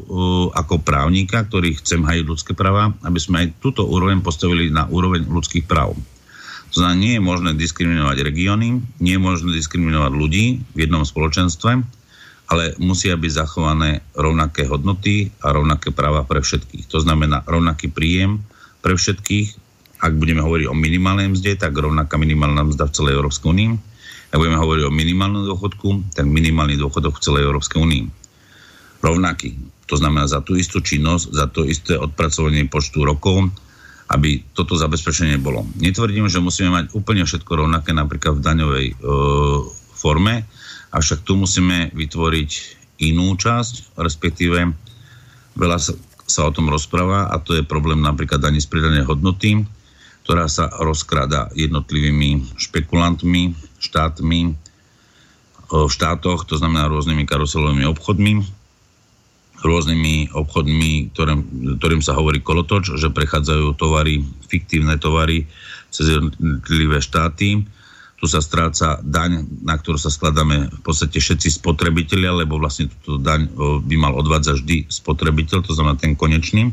ako právnika, ktorý chcem hajiť ľudské práva, aby sme aj túto úroveň postavili na úroveň ľudských práv. To znamená, nie je možné diskriminovať regióny, nie je možné diskriminovať ľudí v jednom spoločenstve, ale musia byť zachované rovnaké hodnoty a rovnaké práva pre všetkých. To znamená rovnaký príjem pre všetkých. Ak budeme hovoriť o minimálnej mzde, tak rovnaká minimálna mzda v celej Európskej únii. Ak budeme hovoriť o minimálnom dôchodku, tak minimálny dôchodok v celej Európskej únii. Rovnaký. To znamená za tú istú činnosť, za to isté odpracovanie počtu rokov, aby toto zabezpečenie bolo. Netvrdím, že musíme mať úplne všetko rovnaké napríklad v daňovej e, forme, Avšak tu musíme vytvoriť inú časť, respektíve veľa sa, sa o tom rozpráva a to je problém napríklad ani z pridanej hodnoty, ktorá sa rozkrada jednotlivými špekulantmi, štátmi, v štátoch, to znamená rôznymi karuselovými obchodmi. rôznymi obchodmi, ktorým, ktorým sa hovorí kolotoč, že prechádzajú tovary, fiktívne tovary cez jednotlivé štáty. Tu sa stráca daň, na ktorú sa skladáme v podstate všetci spotrebitelia, lebo vlastne túto daň by mal odvádzať vždy spotrebiteľ, to znamená ten konečný.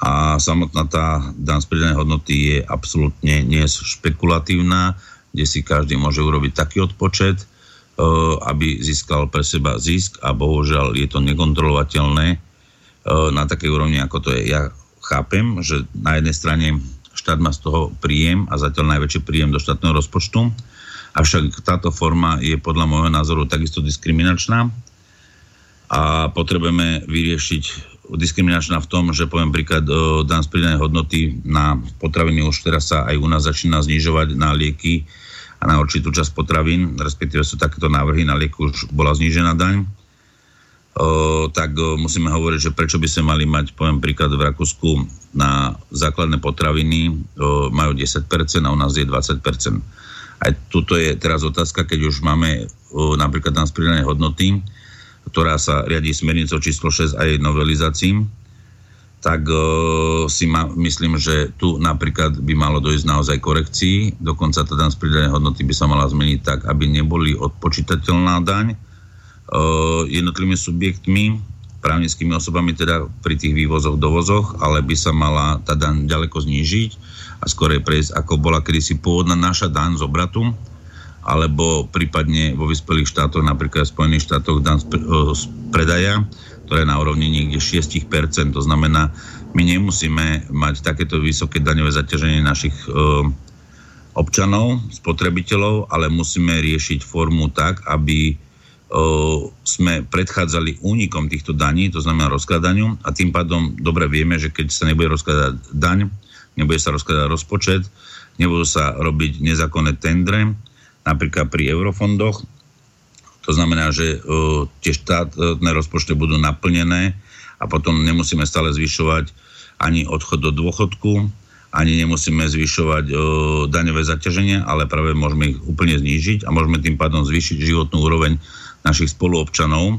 A samotná tá daň z pridanej hodnoty je absolútne nie špekulatívna, kde si každý môže urobiť taký odpočet, E, aby získal pre seba zisk a bohužiaľ je to nekontrolovateľné e, na takej úrovni, ako to je. Ja chápem, že na jednej strane štát má z toho príjem a zatiaľ najväčší príjem do štátneho rozpočtu, avšak táto forma je podľa môjho názoru takisto diskriminačná a potrebujeme vyriešiť diskriminačná v tom, že poviem príklad, e, dan z pridanej hodnoty na potraviny už teraz sa aj u nás začína znižovať na lieky a na určitú časť potravín, respektíve sú takéto návrhy, na lieku už bola znížená daň, o, tak o, musíme hovoriť, že prečo by sme mali mať, poviem príklad v Rakúsku, na základné potraviny o, majú 10% a u nás je 20%. Aj tuto je teraz otázka, keď už máme o, napríklad tam spridané hodnoty, ktorá sa riadi smernicou číslo 6 aj novelizácií, tak uh, si ma, myslím, že tu napríklad by malo dojsť naozaj korekcii. Dokonca tá daň z pridanej hodnoty by sa mala zmeniť tak, aby neboli odpočítateľná daň uh, jednotlivými subjektmi, právnickými osobami, teda pri tých vývozoch, dovozoch, ale by sa mala tá daň ďaleko znížiť a skorej prejsť, ako bola kedysi pôvodná naša daň z obratu, alebo prípadne vo vyspelých štátoch, napríklad v Spojených štátoch daň z predaja, ktoré je na úrovni niekde 6%. To znamená, my nemusíme mať takéto vysoké daňové zaťaženie našich občanov, spotrebiteľov, ale musíme riešiť formu tak, aby sme predchádzali únikom týchto daní, to znamená rozkladaniu a tým pádom dobre vieme, že keď sa nebude rozkladať daň, nebude sa rozkladať rozpočet, nebudú sa robiť nezákonné tendre, napríklad pri eurofondoch, to znamená, že uh, tie štátne rozpočty budú naplnené a potom nemusíme stále zvyšovať ani odchod do dôchodku, ani nemusíme zvyšovať uh, daňové zaťaženie, ale práve môžeme ich úplne znížiť a môžeme tým pádom zvýšiť životnú úroveň našich spoluobčanov uh,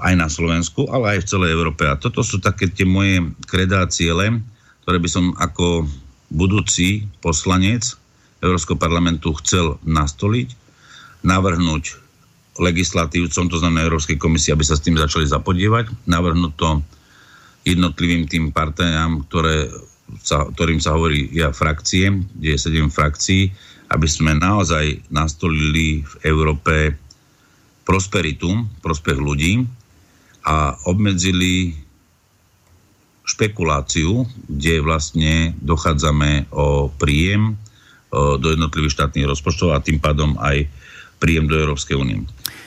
aj na Slovensku, ale aj v celej Európe. A toto sú také tie moje kredá ciele, ktoré by som ako budúci poslanec Európskeho parlamentu chcel nastoliť, navrhnúť legislatívcom, to znamená Európskej komisii, aby sa s tým začali zapodievať, navrhnúť to jednotlivým tým partijám, ktoré sa, ktorým sa hovorí ja frakcie, kde je sedem frakcií, aby sme naozaj nastolili v Európe prosperitu, prospech ľudí a obmedzili špekuláciu, kde vlastne dochádzame o príjem do jednotlivých štátnych rozpočtov a tým pádom aj príjem do Európskej únie.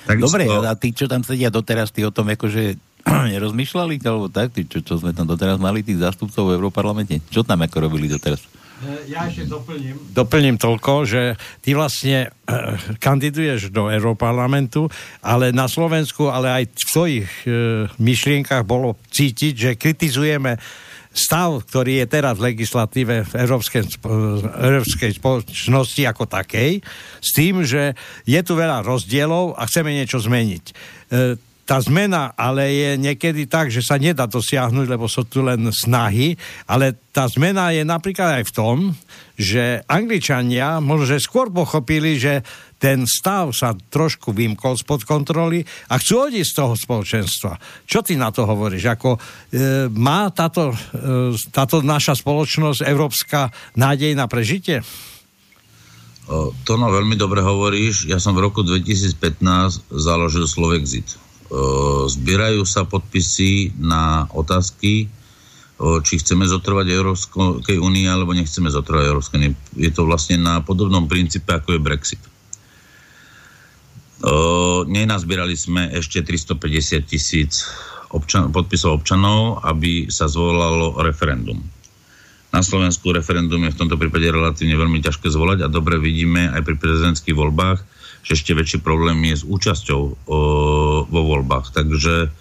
Dobre, a tí, čo tam sedia doteraz, tí o tom akože nerozmýšľali, alebo tak, tí, čo, čo sme tam doteraz mali, tých zástupcov v Európarlamente, čo tam ako robili doteraz? E, ja ešte doplním. Doplním toľko, že ty vlastne uh, kandiduješ do Európarlamentu, ale na Slovensku, ale aj v tvojich uh, myšlienkach bolo cítiť, že kritizujeme stav, ktorý je teraz v legislatíve v Európskej, Európskej spoločnosti ako takej, s tým, že je tu veľa rozdielov a chceme niečo zmeniť. E, tá zmena ale je niekedy tak, že sa nedá dosiahnuť, lebo sú tu len snahy, ale tá zmena je napríklad aj v tom, že Angličania možno, že skôr pochopili, že ten stav sa trošku vymkol spod kontroly a chcú odísť z toho spoločenstva. Čo ty na to hovoríš? Ako, e, má táto, e, táto naša spoločnosť európska nádej na prežitie? To no veľmi dobre hovoríš. Ja som v roku 2015 založil Slovexit. Zbierajú sa podpisy na otázky, či chceme zotrvať Európskej únie alebo nechceme zotrvať Európskej únie. Je to vlastne na podobnom princípe, ako je Brexit. Nenazbierali sme ešte 350 tisíc občan- podpisov občanov, aby sa zvolalo referendum. Na Slovensku referendum je v tomto prípade relatívne veľmi ťažké zvolať a dobre vidíme aj pri prezidentských voľbách, že ešte väčší problém je s účasťou uh, vo voľbách. Takže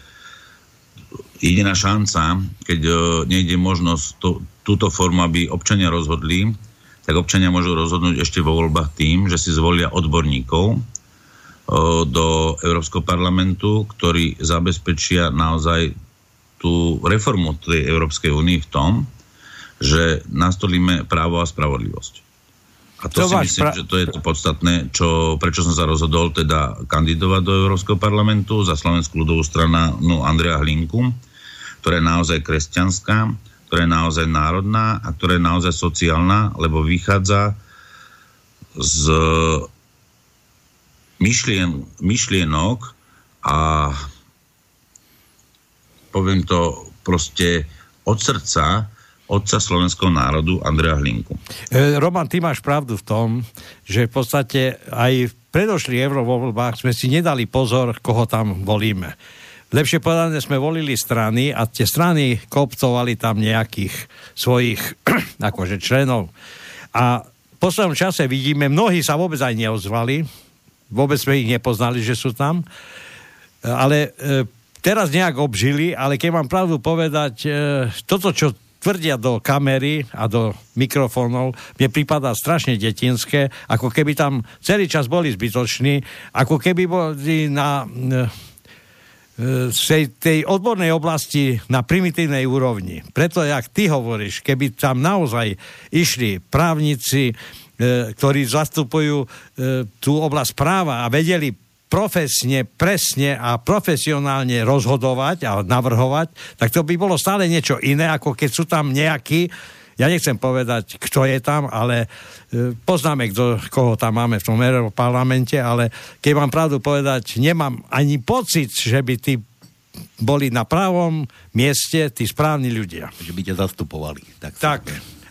jediná šanca, keď uh, nejde možnosť to, túto formu, aby občania rozhodli, tak občania môžu rozhodnúť ešte vo voľbách tým, že si zvolia odborníkov, do Európskeho parlamentu, ktorí zabezpečia naozaj tú reformu tej Európskej únie v tom, že nastolíme právo a spravodlivosť. A to, to si myslím, pra... že to je to podstatné, čo, prečo som sa rozhodol teda kandidovať do Európskeho parlamentu za Slovenskú ľudovú stranu no, Andrea Hlinku, ktorá je naozaj kresťanská, ktorá je naozaj národná a ktorá je naozaj sociálna, lebo vychádza z myšlien, myšlienok a poviem to proste od srdca otca slovenského národu Andrea Hlinku. E, Roman, ty máš pravdu v tom, že v podstate aj v predošlých eurovoľbách sme si nedali pozor, koho tam volíme. Lepšie povedané sme volili strany a tie strany kopcovali tam nejakých svojich akože členov. A v poslednom čase vidíme, mnohí sa vôbec aj neozvali, vôbec sme ich nepoznali, že sú tam, ale e, teraz nejak obžili, ale keď mám pravdu povedať, e, toto, čo tvrdia do kamery a do mikrofónov, mne prípada strašne detinské, ako keby tam celý čas boli zbytoční, ako keby boli na z e, tej, odbornej oblasti na primitívnej úrovni. Preto, jak ty hovoríš, keby tam naozaj išli právnici, e, ktorí zastupujú e, tú oblasť práva a vedeli profesne, presne a profesionálne rozhodovať a navrhovať, tak to by bolo stále niečo iné, ako keď sú tam nejakí, ja nechcem povedať, kto je tam, ale e, poznáme, kto, koho tam máme v tom parlamente, ale keď mám pravdu povedať, nemám ani pocit, že by tí boli na pravom mieste tí správni ľudia. Že by ťa zastupovali. Tak. tak.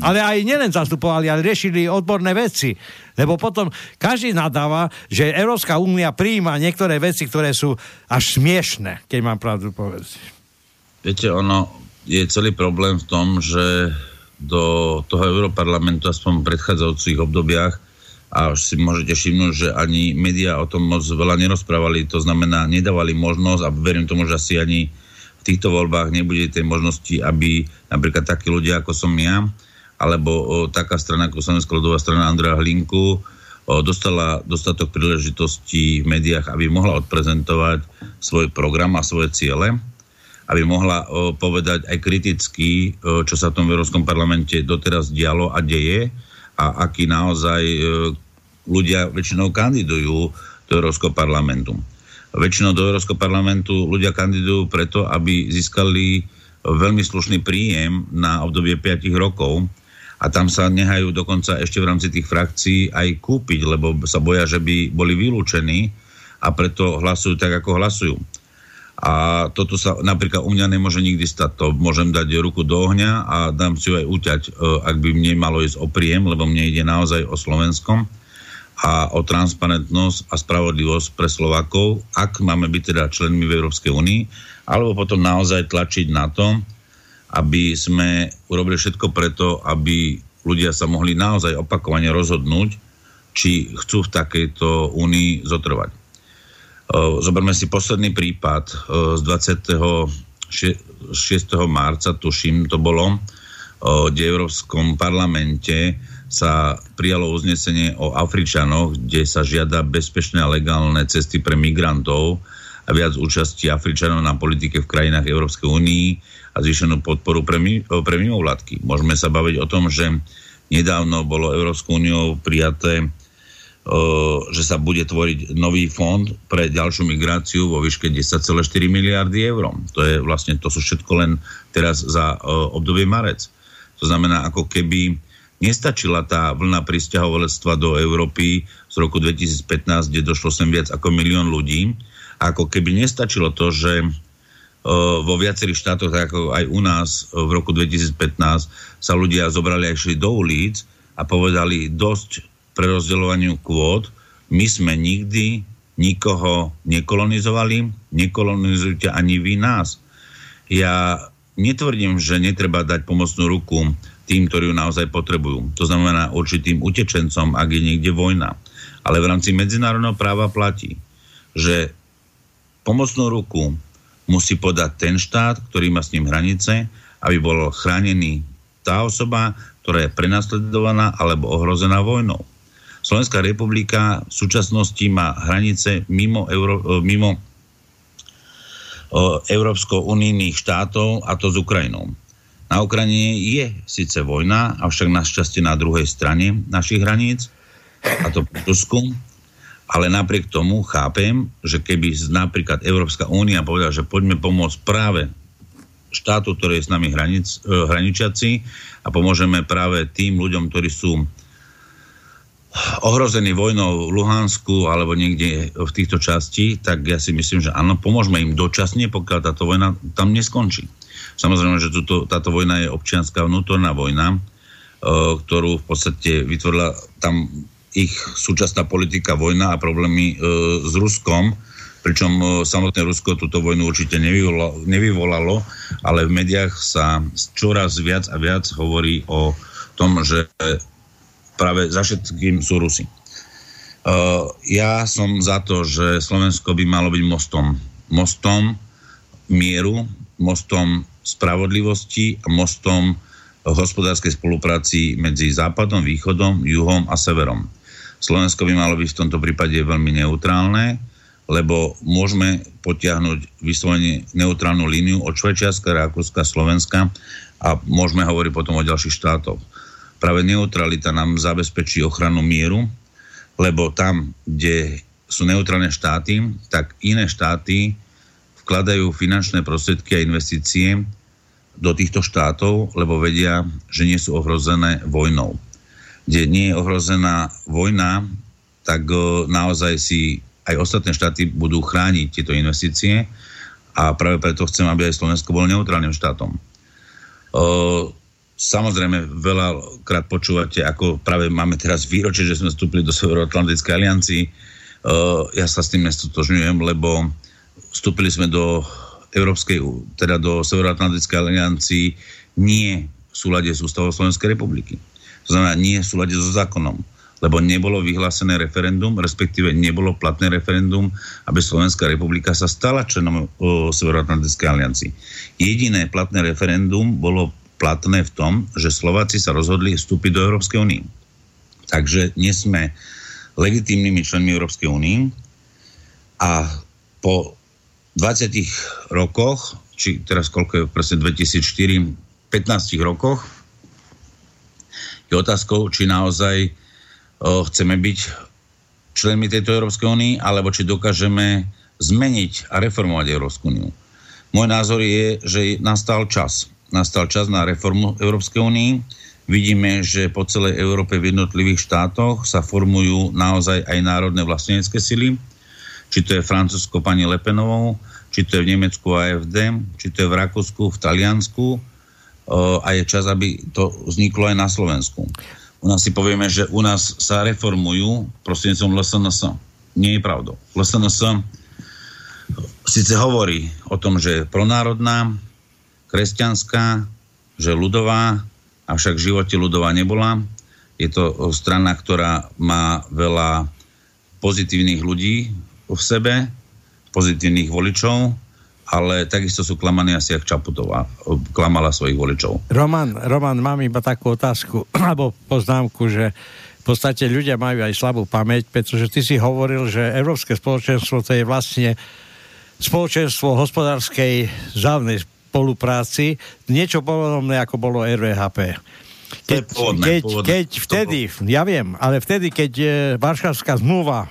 Ale aj nielen zastupovali, ale riešili odborné veci. Lebo potom každý nadáva, že Európska únia prijíma niektoré veci, ktoré sú až smiešné, keď mám pravdu povedať. Viete, ono je celý problém v tom, že do toho Európarlamentu, aspoň v predchádzajúcich obdobiach, a už si môžete všimnúť, že ani médiá o tom moc veľa nerozprávali, to znamená, nedávali možnosť a verím tomu, že asi ani v týchto voľbách nebude tej možnosti, aby napríklad takí ľudia, ako som ja, alebo o, taká strana ako Slovenská ľudová strana Andrea Hlinku o, dostala dostatok príležitostí v médiách, aby mohla odprezentovať svoj program a svoje ciele, aby mohla o, povedať aj kriticky, o, čo sa v tom Európskom parlamente doteraz dialo a deje a aký naozaj o, ľudia väčšinou kandidujú do Európskeho parlamentu. Väčšinou do Európskeho parlamentu ľudia kandidujú preto, aby získali veľmi slušný príjem na obdobie 5 rokov, a tam sa nehajú dokonca ešte v rámci tých frakcií aj kúpiť, lebo sa boja, že by boli vylúčení a preto hlasujú tak, ako hlasujú. A toto sa napríklad u mňa nemôže nikdy stať. To môžem dať ruku do ohňa a dám si ju aj uťať, e, ak by mne malo ísť o príjem, lebo mne ide naozaj o Slovenskom a o transparentnosť a spravodlivosť pre Slovakov, ak máme byť teda členmi v Európskej únii, alebo potom naozaj tlačiť na to, aby sme urobili všetko preto, aby ľudia sa mohli naozaj opakovane rozhodnúť, či chcú v takejto únii zotrvať. Zoberme si posledný prípad z 26. marca, tuším, to bolo, kde v Európskom parlamente sa prijalo uznesenie o Afričanoch, kde sa žiada bezpečné a legálne cesty pre migrantov a viac účasti Afričanov na politike v krajinách Európskej únii a zvýšenú podporu pre, pre mimovládky. Môžeme sa baviť o tom, že nedávno bolo Európskou úniou prijaté, že sa bude tvoriť nový fond pre ďalšiu migráciu vo výške 10,4 miliardy eur. To je vlastne, to sú všetko len teraz za obdobie marec. To znamená, ako keby nestačila tá vlna pristahovalectva do Európy z roku 2015, kde došlo sem viac ako milión ľudí, ako keby nestačilo to, že vo viacerých štátoch, tak ako aj u nás v roku 2015, sa ľudia zobrali a išli do ulic a povedali dosť prerozdeľovaniu kvót. My sme nikdy nikoho nekolonizovali, nekolonizujte ani vy nás. Ja netvrdím, že netreba dať pomocnú ruku tým, ktorí ju naozaj potrebujú. To znamená určitým utečencom, ak je niekde vojna. Ale v rámci medzinárodného práva platí, že pomocnú ruku musí podať ten štát, ktorý má s ním hranice, aby bol chránený tá osoba, ktorá je prenasledovaná alebo ohrozená vojnou. Slovenská republika v súčasnosti má hranice mimo, Euró- mimo Európsko-unijných štátov a to s Ukrajinou. Na Ukrajine je síce vojna, avšak našťastie na druhej strane našich hraníc, a to v Rusku, ale napriek tomu chápem, že keby napríklad Európska únia povedala, že poďme pomôcť práve štátu, ktorý je s nami hranic, eh, hraničiaci a pomôžeme práve tým ľuďom, ktorí sú ohrození vojnou v Luhansku alebo niekde v týchto časti, tak ja si myslím, že áno, pomôžeme im dočasne, pokiaľ táto vojna tam neskončí. Samozrejme, že tuto, táto vojna je občianská vnútorná vojna, e, ktorú v podstate vytvorila tam ich súčasná politika vojna a problémy e, s Ruskom, pričom e, samotné Rusko túto vojnu určite nevyvolalo, nevyvolalo, ale v médiách sa čoraz viac a viac hovorí o tom, že práve za všetkým sú Rusy. Uh, ja som za to, že Slovensko by malo byť mostom. Mostom mieru, mostom spravodlivosti a mostom hospodárskej spolupráci medzi západom, východom, juhom a severom. Slovensko by malo byť v tomto prípade veľmi neutrálne, lebo môžeme potiahnuť vyslovene neutrálnu líniu od Švajčiarska, Rakúska, Slovenska a môžeme hovoriť potom o ďalších štátoch práve neutralita nám zabezpečí ochranu mieru, lebo tam, kde sú neutrálne štáty, tak iné štáty vkladajú finančné prostriedky a investície do týchto štátov, lebo vedia, že nie sú ohrozené vojnou. Kde nie je ohrozená vojna, tak naozaj si aj ostatné štáty budú chrániť tieto investície a práve preto chcem, aby aj Slovensko bolo neutrálnym štátom. Samozrejme, veľakrát počúvate, ako práve máme teraz výročie, že sme vstúpili do Severoatlantickej aliancii. Uh, ja sa s tým nestotožňujem, lebo vstúpili sme do Európskej, teda do Severoatlantickej aliancii nie v súlade s ústavou Slovenskej republiky. To znamená, nie v súlade so zákonom lebo nebolo vyhlásené referendum, respektíve nebolo platné referendum, aby Slovenská republika sa stala členom Severoatlantickej aliancii. Jediné platné referendum bolo platné v tom, že Slováci sa rozhodli vstúpiť do Európskej únie. Takže nie sme legitímnymi členmi Európskej únie a po 20 rokoch, či teraz koľko je presne 2004, 15 rokoch, je otázkou, či naozaj o, chceme byť členmi tejto Európskej únie, alebo či dokážeme zmeniť a reformovať Európsku úniu. Môj názor je, že nastal čas nastal čas na reformu Európskej únii. Vidíme, že po celej Európe v jednotlivých štátoch sa formujú naozaj aj národné vlastenecké sily. Či to je Francúzsko pani Lepenovou, či to je v Nemecku AFD, či to je v Rakúsku, v Taliansku a je čas, aby to vzniklo aj na Slovensku. U nás si povieme, že u nás sa reformujú prostredníctvom LSNS. Nie je pravdou. LSNS síce hovorí o tom, že je pronárodná, kresťanská, že ľudová, avšak v živote ľudová nebola. Je to strana, ktorá má veľa pozitívnych ľudí v sebe, pozitívnych voličov, ale takisto sú klamaní asi jak Čaputová klamala svojich voličov. Roman, Roman, mám iba takú otázku, alebo poznámku, že v podstate ľudia majú aj slabú pamäť, pretože ty si hovoril, že Európske spoločenstvo to je vlastne spoločenstvo hospodárskej závnej spolupráci, niečo podobné ako bolo RVHP. Keď, pôvodné, keď, pôvodné. keď vtedy, ja viem, ale vtedy, keď e, Varšavská zmluva e,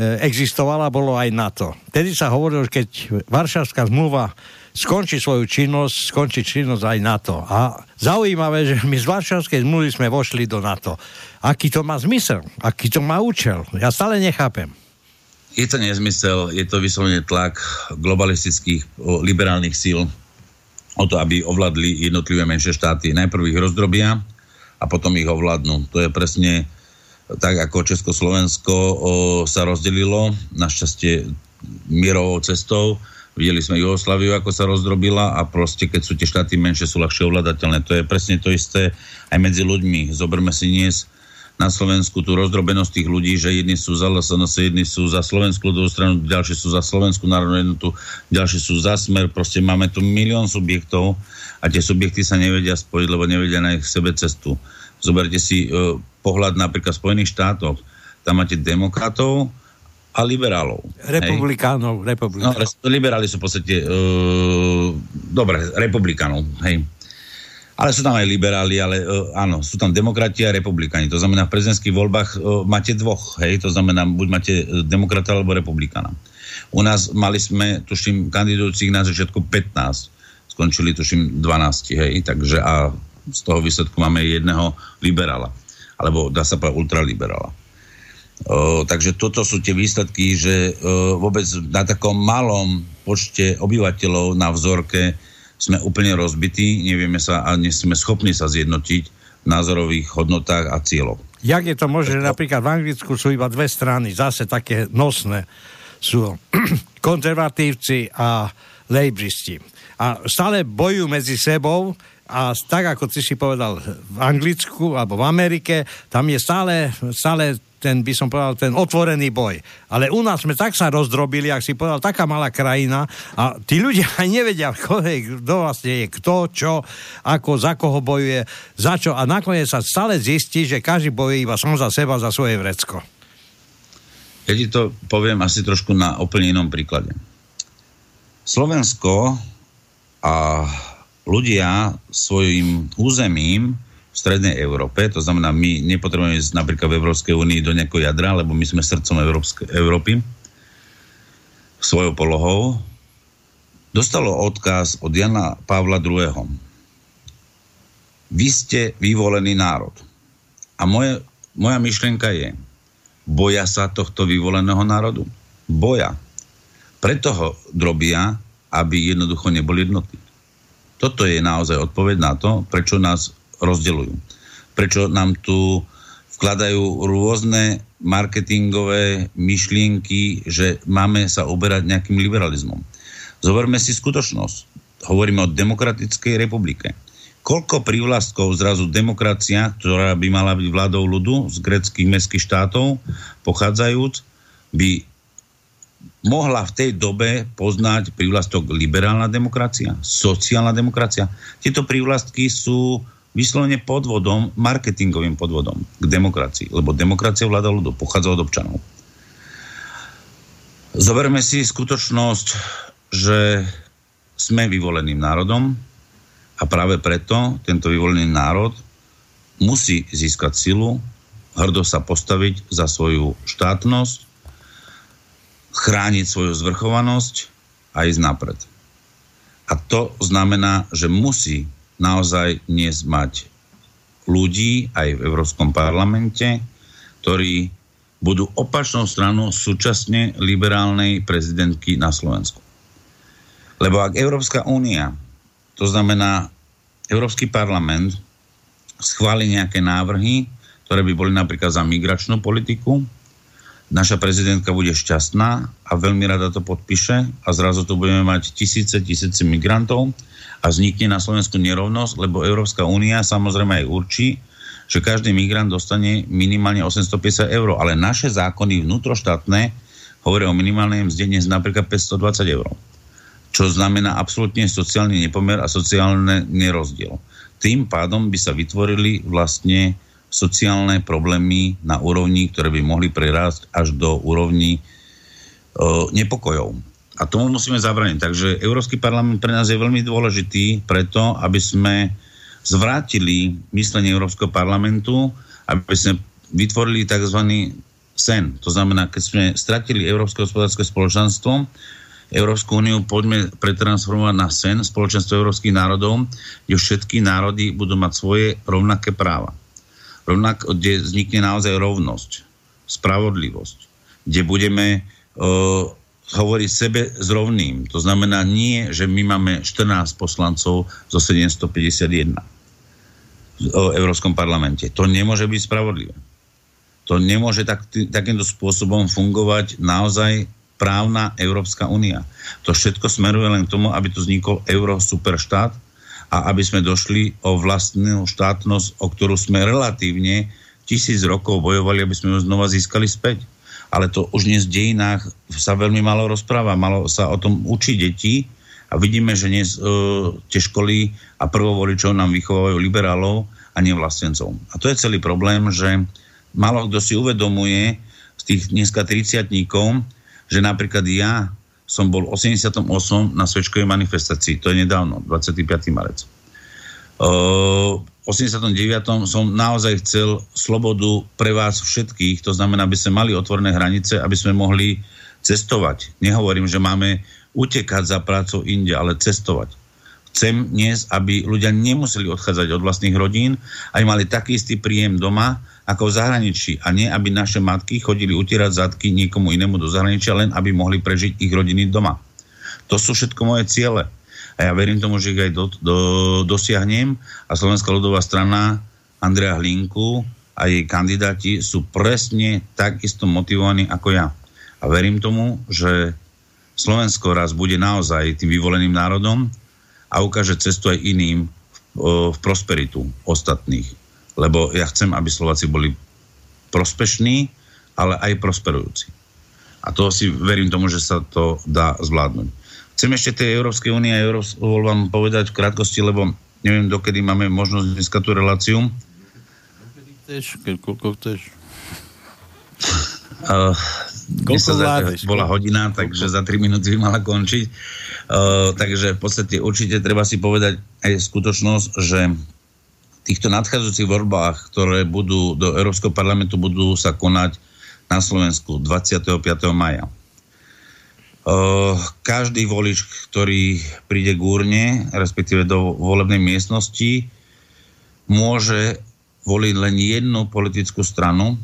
existovala, bolo aj NATO. Vtedy sa hovorilo, že keď Varšavská zmluva skončí svoju činnosť, skončí činnosť aj NATO. A zaujímavé, že my z Varšavskej zmluvy sme vošli do NATO. Aký to má zmysel? Aký to má účel? Ja stále nechápem. Je to nezmysel, je to vyslovene tlak globalistických liberálnych síl o to, aby ovládli jednotlivé menšie štáty. Najprv ich rozdrobia a potom ich ovládnu. To je presne tak, ako Československo o, sa rozdelilo, našťastie mierovou cestou. Videli sme Jugoslaviu, ako sa rozdrobila a proste, keď sú tie štáty menšie, sú ľahšie ovládateľné. To je presne to isté aj medzi ľuďmi. Zoberme si dnes na Slovensku tú rozdrobenosť tých ľudí, že jedni sú za LSNS, jedni sú za Slovenskú ľudovú stranu, ďalší sú za Slovenskú národnú jednotu, ďalší sú za Smer. Proste máme tu milión subjektov a tie subjekty sa nevedia spojiť, lebo nevedia na ich sebe cestu. Zoberte si uh, pohľad napríklad v Spojených štátoch. tam máte demokratov a liberálov. Republikánov, republikánov. No, liberáli sú v podstate, uh, dobre, republikánov, hej. Ale sú tam aj liberáli, ale uh, áno, sú tam demokrati a republikáni. To znamená, v prezidentských voľbách uh, máte dvoch, hej, to znamená, buď máte demokrata alebo republikána. U nás mali sme, tuším, kandidujúcich na začiatku 15, skončili tuším 12, hej, takže a z toho výsledku máme jedného liberála, alebo dá sa povedať ultraliberála. O, takže toto sú tie výsledky, že o, vôbec na takom malom počte obyvateľov na vzorke sme úplne rozbití, nevieme sa a nie sme schopní sa zjednotiť v názorových hodnotách a cieľoch. Jak je to možné, napríklad v Anglicku sú iba dve strany, zase také nosné. Sú konzervatívci a lejbristi. A stále bojujú medzi sebou a tak, ako ty si povedal, v Anglicku alebo v Amerike, tam je stále, stále ten, by som povedal, ten otvorený boj. Ale u nás sme tak sa rozdrobili, ak si povedal, taká malá krajina a tí ľudia aj nevedia, kto vlastne je kto, čo, ako, za koho bojuje, za čo a nakoniec sa stále zistí, že každý bojuje iba som za seba, za svoje vrecko. Ja ti to poviem asi trošku na úplne inom príklade. Slovensko a ľudia svojim územím v strednej Európe, to znamená, my nepotrebujeme ísť napríklad v Európskej únii do nejakého jadra, lebo my sme srdcom Európske, Európy svojou polohou, dostalo odkaz od Jana Pavla II. Vy ste vyvolený národ. A moje, moja myšlienka je, boja sa tohto vyvoleného národu? Boja. Preto ho drobia, aby jednoducho neboli jednotní. Toto je naozaj odpoveď na to, prečo nás rozdeľujú. Prečo nám tu vkladajú rôzne marketingové myšlienky, že máme sa uberať nejakým liberalizmom. Zoberme si skutočnosť. Hovoríme o demokratickej republike. Koľko prívlastkov zrazu demokracia, ktorá by mala byť vládou ľudu z greckých mestských štátov, pochádzajúc, by mohla v tej dobe poznať prívlastok liberálna demokracia, sociálna demokracia. Tieto prívlastky sú vyslovene podvodom, marketingovým podvodom k demokracii, lebo demokracia vláda ľudu, pochádza od občanov. Zoberme si skutočnosť, že sme vyvoleným národom a práve preto tento vyvolený národ musí získať silu, hrdo sa postaviť za svoju štátnosť, chrániť svoju zvrchovanosť a ísť napred. A to znamená, že musí naozaj dnes mať ľudí aj v Európskom parlamente, ktorí budú opačnou stranou súčasne liberálnej prezidentky na Slovensku. Lebo ak Európska únia, to znamená Európsky parlament, schváli nejaké návrhy, ktoré by boli napríklad za migračnú politiku, naša prezidentka bude šťastná a veľmi rada to podpíše a zrazu tu budeme mať tisíce, tisíce migrantov, a vznikne na Slovensku nerovnosť, lebo Európska únia samozrejme aj určí, že každý migrant dostane minimálne 850 eur, ale naše zákony vnútroštátne hovoria o minimálnej mzde dnes napríklad 520 eur. Čo znamená absolútne sociálny nepomer a sociálne nerozdiel. Tým pádom by sa vytvorili vlastne sociálne problémy na úrovni, ktoré by mohli prerásť až do úrovni e, nepokojov. A tomu musíme zabraniť. Takže Európsky parlament pre nás je veľmi dôležitý preto, aby sme zvrátili myslenie Európskeho parlamentu, aby sme vytvorili tzv. sen. To znamená, keď sme stratili Európske hospodárske spoločenstvo, Európsku úniu poďme pretransformovať na sen, spoločenstvo európskych národov, kde všetky národy budú mať svoje rovnaké práva. Rovnak, kde vznikne naozaj rovnosť, spravodlivosť, kde budeme uh, hovorí sebe s rovným. To znamená nie, že my máme 14 poslancov zo 751 v Európskom parlamente. To nemôže byť spravodlivé. To nemôže tak, takýmto spôsobom fungovať naozaj právna Európska únia. To všetko smeruje len k tomu, aby tu vznikol euro-superštát a aby sme došli o vlastnú štátnosť, o ktorú sme relatívne tisíc rokov bojovali, aby sme ju znova získali späť. Ale to už dnes v dejinách sa veľmi malo rozpráva, malo sa o tom učiť deti. A vidíme, že dnes uh, tie školy a prvovoličov nám vychovajú liberálov a nevlastencov. A to je celý problém, že málo kto si uvedomuje, z tých dneska 30 že napríklad ja som bol 88 na svečkovej manifestácii, to je nedávno, 25. marec. V 89. som naozaj chcel slobodu pre vás všetkých, to znamená, aby sme mali otvorené hranice, aby sme mohli cestovať. Nehovorím, že máme utekať za prácou inde, ale cestovať. Chcem dnes, aby ľudia nemuseli odchádzať od vlastných rodín, aj mali taký istý príjem doma, ako v zahraničí. A nie, aby naše matky chodili utierať zadky niekomu inému do zahraničia, len aby mohli prežiť ich rodiny doma. To sú všetko moje ciele. A ja verím tomu, že ich aj do, do, dosiahnem. A Slovenská ľudová strana Andrea Hlinku a jej kandidáti sú presne takisto motivovaní ako ja. A verím tomu, že Slovensko raz bude naozaj tým vyvoleným národom, a ukáže cestu aj iným v prosperitu ostatných. Lebo ja chcem, aby Slováci boli prospešní, ale aj prosperujúci. A to si verím tomu, že sa to dá zvládnuť. Chcem ešte tej Európskej únie a Európskej vám povedať v krátkosti, lebo neviem, dokedy máme možnosť dneska tú reláciu. Dokedy chceš, keď koľko chceš. Uh, Koľko vládeš? Bola hodina, takže za 3 minúty by mala končiť. Uh, takže v podstate určite treba si povedať aj skutočnosť, že týchto nadchádzajúcich voľbách, ktoré budú do Európskeho parlamentu, budú sa konať na Slovensku 25. maja. Každý volič, ktorý príde k úrne, respektíve do volebnej miestnosti, môže voliť len jednu politickú stranu,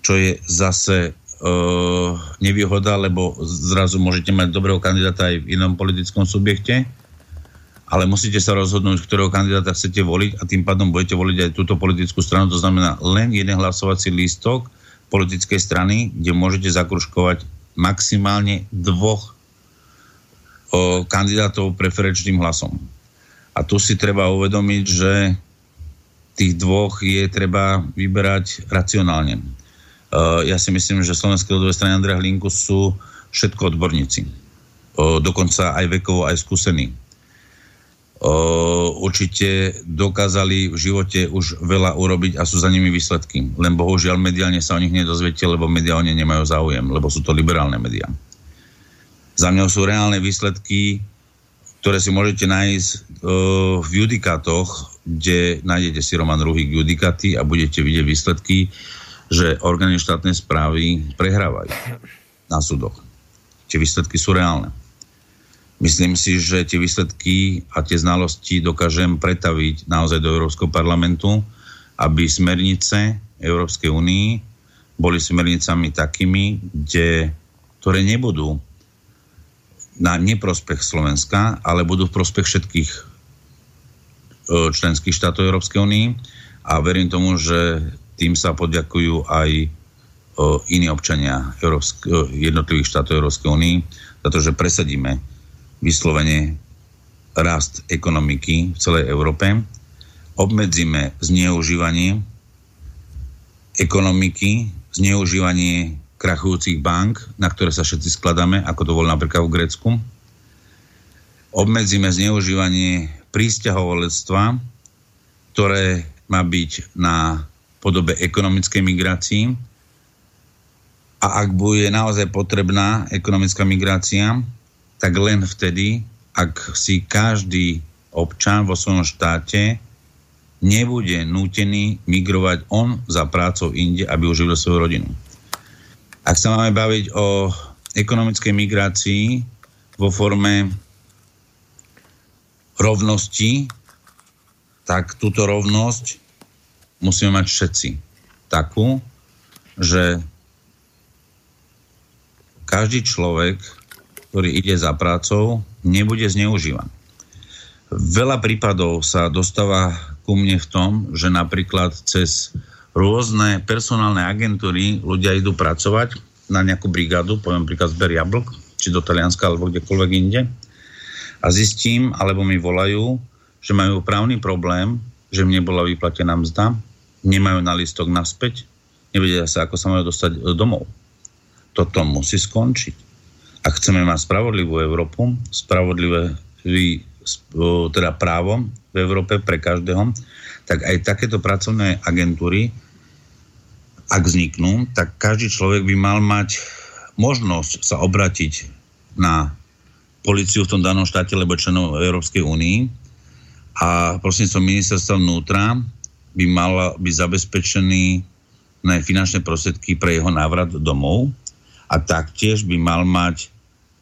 čo je zase uh, nevýhoda, lebo zrazu môžete mať dobrého kandidáta aj v inom politickom subjekte, ale musíte sa rozhodnúť, ktorého kandidáta chcete voliť a tým pádom budete voliť aj túto politickú stranu. To znamená len jeden hlasovací lístok politickej strany, kde môžete zakruškovať maximálne dvoch uh, kandidátov preferenčným hlasom. A tu si treba uvedomiť, že tých dvoch je treba vyberať racionálne. Uh, ja si myslím, že Slovenské ľudové strany Andreja Hlinku sú všetko odborníci. Uh, dokonca aj vekovo, aj skúsení. Určite dokázali v živote už veľa urobiť a sú za nimi výsledky. Len bohužiaľ mediálne sa o nich nedozviete, lebo mediálne nemajú záujem, lebo sú to liberálne médiá. Za mňou sú reálne výsledky, ktoré si môžete nájsť v judikátoch, kde nájdete si Roman Ruhík judikáty a budete vidieť výsledky že orgány štátnej správy prehrávajú na súdoch. Tie výsledky sú reálne. Myslím si, že tie výsledky a tie znalosti dokážem pretaviť naozaj do Európskeho parlamentu, aby smernice Európskej únii boli smernicami takými, kde, ktoré nebudú na neprospech Slovenska, ale budú v prospech všetkých e, členských štátov Európskej únii. A verím tomu, že tým sa poďakujú aj o, iní občania Európsk- jednotlivých štátov Európskej únii, pretože presadíme vyslovene rast ekonomiky v celej Európe, obmedzíme zneužívanie ekonomiky, zneužívanie krachujúcich bank, na ktoré sa všetci skladáme, ako to bolo napríklad v Grécku. Obmedzíme zneužívanie prísťahovalectva, ktoré má byť na podobe ekonomickej migrácii. A ak bude naozaj potrebná ekonomická migrácia, tak len vtedy, ak si každý občan vo svojom štáte nebude nútený migrovať on za prácou inde, aby uživil svoju rodinu. Ak sa máme baviť o ekonomickej migrácii vo forme rovnosti, tak túto rovnosť musíme mať všetci takú, že každý človek, ktorý ide za prácou, nebude zneužívaný. Veľa prípadov sa dostáva ku mne v tom, že napríklad cez rôzne personálne agentúry ľudia idú pracovať na nejakú brigádu, poviem príklad zber jablk, či do Talianska alebo kdekoľvek inde a zistím, alebo mi volajú, že majú právny problém, že mne bola vyplatená mzda, nemajú na listok naspäť, nevedia sa, ako sa majú dostať domov. Toto musí skončiť. Ak chceme mať spravodlivú Európu, spravodlivé teda právo v Európe pre každého, tak aj takéto pracovné agentúry ak vzniknú, tak každý človek by mal mať možnosť sa obratiť na policiu v tom danom štáte, lebo členov Európskej únii. A prosím som ministerstva vnútra by mal byť zabezpečený na finančné prostriedky pre jeho návrat domov. A taktiež by mal mať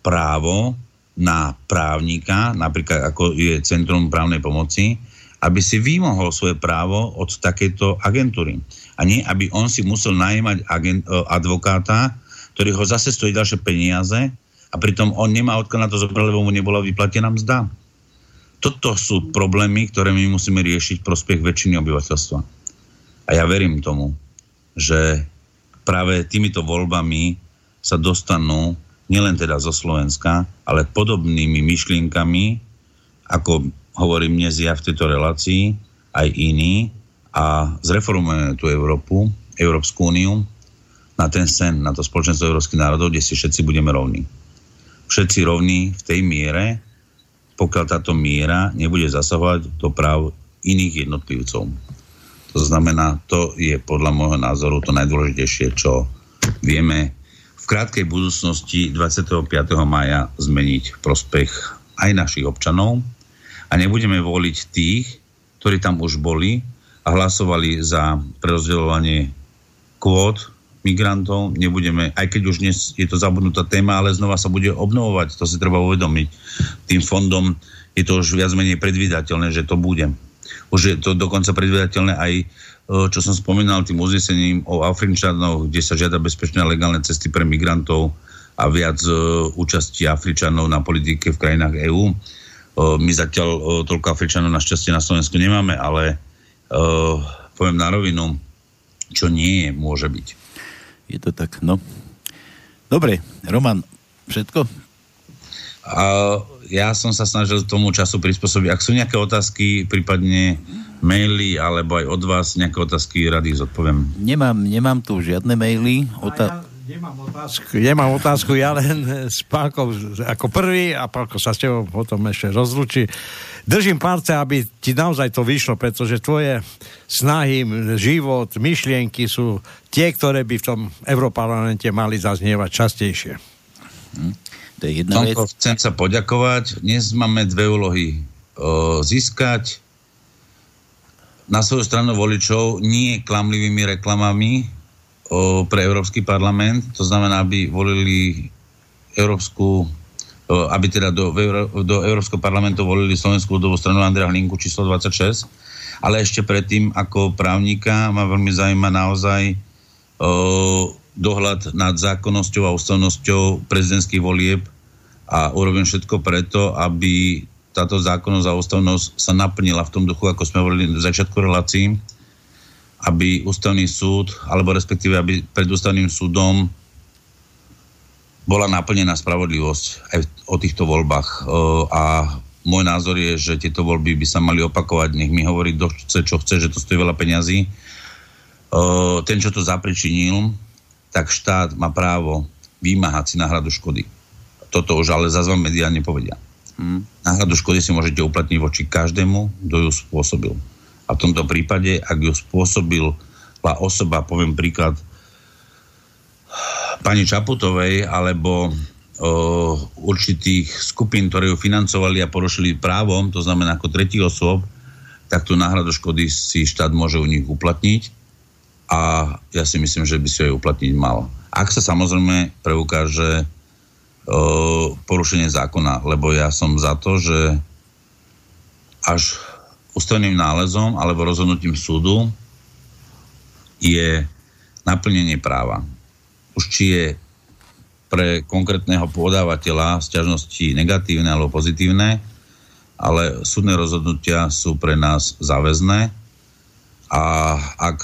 právo na právnika, napríklad ako je Centrum právnej pomoci, aby si vymohol svoje právo od takejto agentúry. A nie, aby on si musel najímať agent, e, advokáta, ktorý ho zase stojí ďalšie peniaze a pritom on nemá odkiaľ na to zobrať, lebo mu nebola vyplatená mzda. Toto sú problémy, ktoré my musíme riešiť v prospech väčšiny obyvateľstva. A ja verím tomu, že práve týmito voľbami sa dostanú nielen teda zo Slovenska, ale podobnými myšlienkami, ako hovorím dnes ja v tejto relácii, aj iní, a zreformujeme tú Európu, Európsku úniu, na ten sen, na to spoločenstvo európskych národov, kde si všetci budeme rovní. Všetci rovní v tej miere, pokiaľ táto miera nebude zasahovať do práv iných jednotlivcov. To znamená, to je podľa môjho názoru to najdôležitejšie, čo vieme v krátkej budúcnosti 25. maja zmeniť v prospech aj našich občanov a nebudeme voliť tých, ktorí tam už boli a hlasovali za prerozdeľovanie kvót migrantov. Nebudeme, aj keď už dnes je to zabudnutá téma, ale znova sa bude obnovovať, to si treba uvedomiť. Tým fondom je to už viac menej predvydateľné, že to bude. Už je to dokonca predvydateľné aj čo som spomínal, tým uznesením o Afričanoch, kde sa žiada bezpečné a legálne cesty pre migrantov a viac uh, účasti Afričanov na politike v krajinách EÚ. Eh, my zatiaľ toľko Afričanov našťastie na Slovensku nemáme, ale poviem na rovinu, čo nie je, môže byť. Je to tak, no. Dobre, Roman, všetko? A ja som sa snažil tomu času prispôsobiť. Ak sú nejaké otázky, prípadne maily, alebo aj od vás nejaké otázky, rady zodpoviem. Nemám, nemám tu žiadne maily. Ota- nemám otázku, nemám otázku, ja len s Pálkou ako prvý a Pálko sa s tebou potom ešte rozlučí. Držím palce, aby ti naozaj to vyšlo, pretože tvoje snahy, život, myšlienky sú tie, ktoré by v tom Európarlamente mali zaznievať častejšie. Hm. To je jedna vec. Chcem sa poďakovať. Dnes máme dve úlohy. O, získať na svoju stranu voličov nie klamlivými reklamami o, pre Európsky parlament. To znamená, aby volili Európsku o, aby teda do, do Európskeho parlamentu volili Slovenskú ľudovú stranu Andrea Hlinku číslo 26. Ale ešte predtým, ako právnika, ma veľmi zaujíma naozaj o, dohľad nad zákonnosťou a ústavnosťou prezidentských volieb a urobím všetko preto, aby táto zákonnosť a ústavnosť sa naplnila v tom duchu, ako sme hovorili v začiatku relácií, aby ústavný súd, alebo respektíve aby pred ústavným súdom bola naplnená spravodlivosť aj o týchto voľbách. A môj názor je, že tieto voľby by sa mali opakovať. Nech mi hovorí, kto chce, čo chce, že to stojí veľa peňazí. Ten, čo to zapričinil, tak štát má právo vymáhať si náhradu škody. Toto už ale zase vám mediálne povedia. Náhradu škody si môžete uplatniť voči každému, kto ju spôsobil. A v tomto prípade, ak ju spôsobil osoba, poviem príklad, pani Čaputovej alebo o, určitých skupín, ktoré ju financovali a porušili právom, to znamená ako tretí osôb, tak tú náhradu škody si štát môže u nich uplatniť a ja si myslím, že by si aj uplatniť mal. Ak sa samozrejme preukáže porušenie zákona, lebo ja som za to, že až ústavným nálezom alebo rozhodnutím súdu je naplnenie práva. Už či je pre konkrétneho podávateľa sťažnosti negatívne alebo pozitívne, ale súdne rozhodnutia sú pre nás záväzné a ak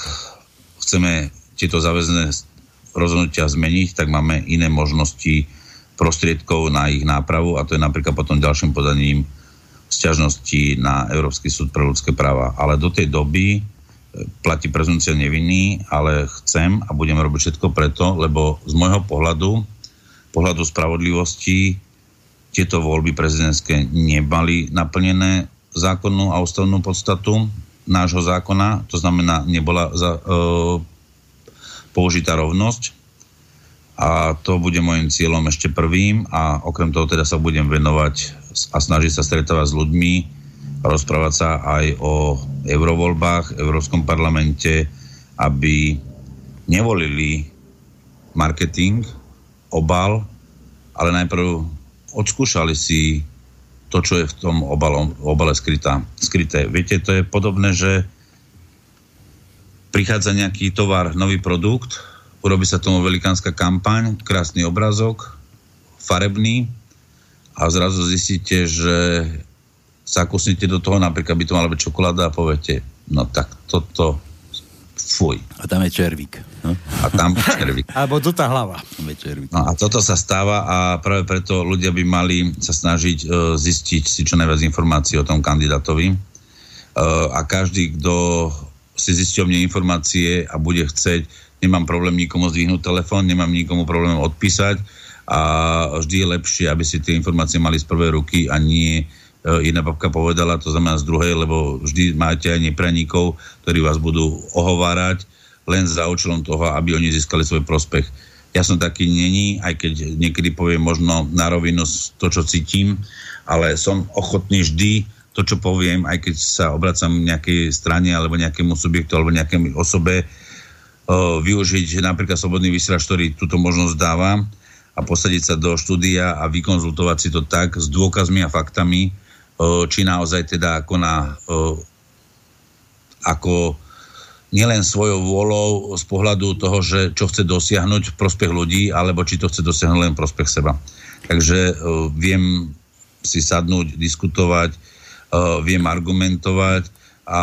chceme tieto záväzné rozhodnutia zmeniť, tak máme iné možnosti prostriedkov na ich nápravu a to je napríklad potom ďalším podaním sťažnosti na Európsky súd pre ľudské práva. Ale do tej doby e, platí prezumcia nevinný, ale chcem a budem robiť všetko preto, lebo z môjho pohľadu, pohľadu spravodlivosti, tieto voľby prezidentské nemali naplnené zákonnú a ústavnú podstatu nášho zákona, to znamená, nebola za, e, použitá rovnosť a to bude môjim cieľom ešte prvým a okrem toho teda sa budem venovať a snažiť sa stretávať s ľuďmi, rozprávať sa aj o eurovoľbách, Európskom parlamente, aby nevolili marketing, obal, ale najprv odskúšali si to, čo je v tom obalom, obale skrytá, skryté. Viete, to je podobné, že prichádza nejaký tovar, nový produkt, urobí sa tomu velikánska kampaň, krásny obrazok, farebný a zrazu zistíte, že sa kusnete do toho, napríklad by to mala byť čokoláda a poviete, no tak toto, fuj. A tam je červík. No? A tam je červík. Alebo tu tá hlava. Tam je červík. No a toto sa stáva a práve preto ľudia by mali sa snažiť uh, zistiť si čo najviac informácií o tom kandidátovi. Uh, a každý, kto si zistí o mne informácie a bude chceť, nemám problém nikomu zdvihnúť telefón, nemám nikomu problém odpísať a vždy je lepšie, aby si tie informácie mali z prvej ruky a nie e, jedna babka povedala, to znamená z druhej, lebo vždy máte aj nepraníkov, ktorí vás budú ohovárať len za účelom toho, aby oni získali svoj prospech. Ja som taký není, aj keď niekedy poviem možno na rovinu to, čo cítim, ale som ochotný vždy to, čo poviem, aj keď sa obracam nejakej strane alebo nejakému subjektu alebo nejakému osobe, využiť napríklad slobodný vysielač, ktorý túto možnosť dáva a posadiť sa do štúdia a vykonzultovať si to tak s dôkazmi a faktami, či naozaj teda uh, ako nielen svojou vôľou z pohľadu toho, že čo chce dosiahnuť v prospech ľudí, alebo či to chce dosiahnuť len prospech seba. Takže viem si sadnúť, diskutovať, viem argumentovať a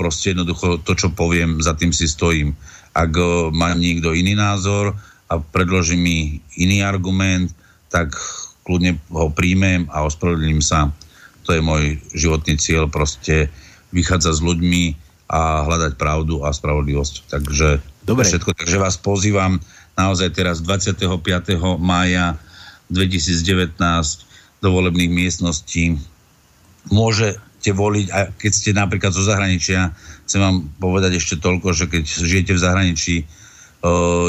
proste jednoducho to, čo poviem, za tým si stojím. Ak uh, má niekto iný názor a predloží mi iný argument, tak kľudne ho príjmem a ospravedlním sa. To je môj životný cieľ, proste vychádzať s ľuďmi a hľadať pravdu a spravodlivosť. Takže Dobre. všetko. Takže vás pozývam naozaj teraz 25. mája 2019 do volebných miestností môžete voliť, a keď ste napríklad zo zahraničia, chcem vám povedať ešte toľko, že keď žijete v zahraničí,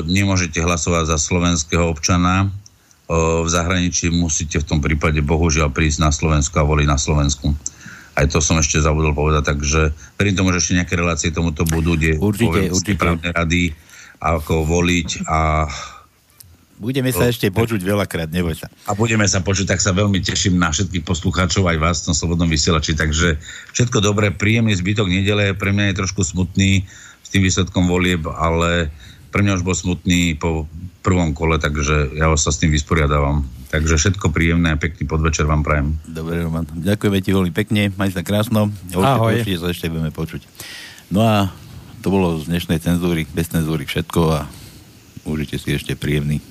nemôžete hlasovať za slovenského občana, v zahraničí musíte v tom prípade bohužiaľ prísť na Slovensku a voliť na Slovensku. Aj to som ešte zabudol povedať, takže verím tomu, že ešte nejaké relácie tomuto budú, kde určite, určite. právne rady, ako voliť a Budeme sa ešte počuť veľakrát, neboj sa. A budeme sa počuť, tak sa veľmi teším na všetkých poslucháčov, aj vás tom slobodnom vysielači. Takže všetko dobré, príjemný zbytok nedele, pre mňa je trošku smutný s tým výsledkom volieb, ale pre mňa už bol smutný po prvom kole, takže ja sa s tým vysporiadávam. Takže všetko príjemné a pekný podvečer vám prajem. Dobre, Roman. Ďakujeme ti veľmi pekne, maj sa krásno. Ahoj. Určite sa ešte budeme počuť. No a to bolo z dnešnej cenzúry, bez cenzúry všetko a užite si ešte príjemný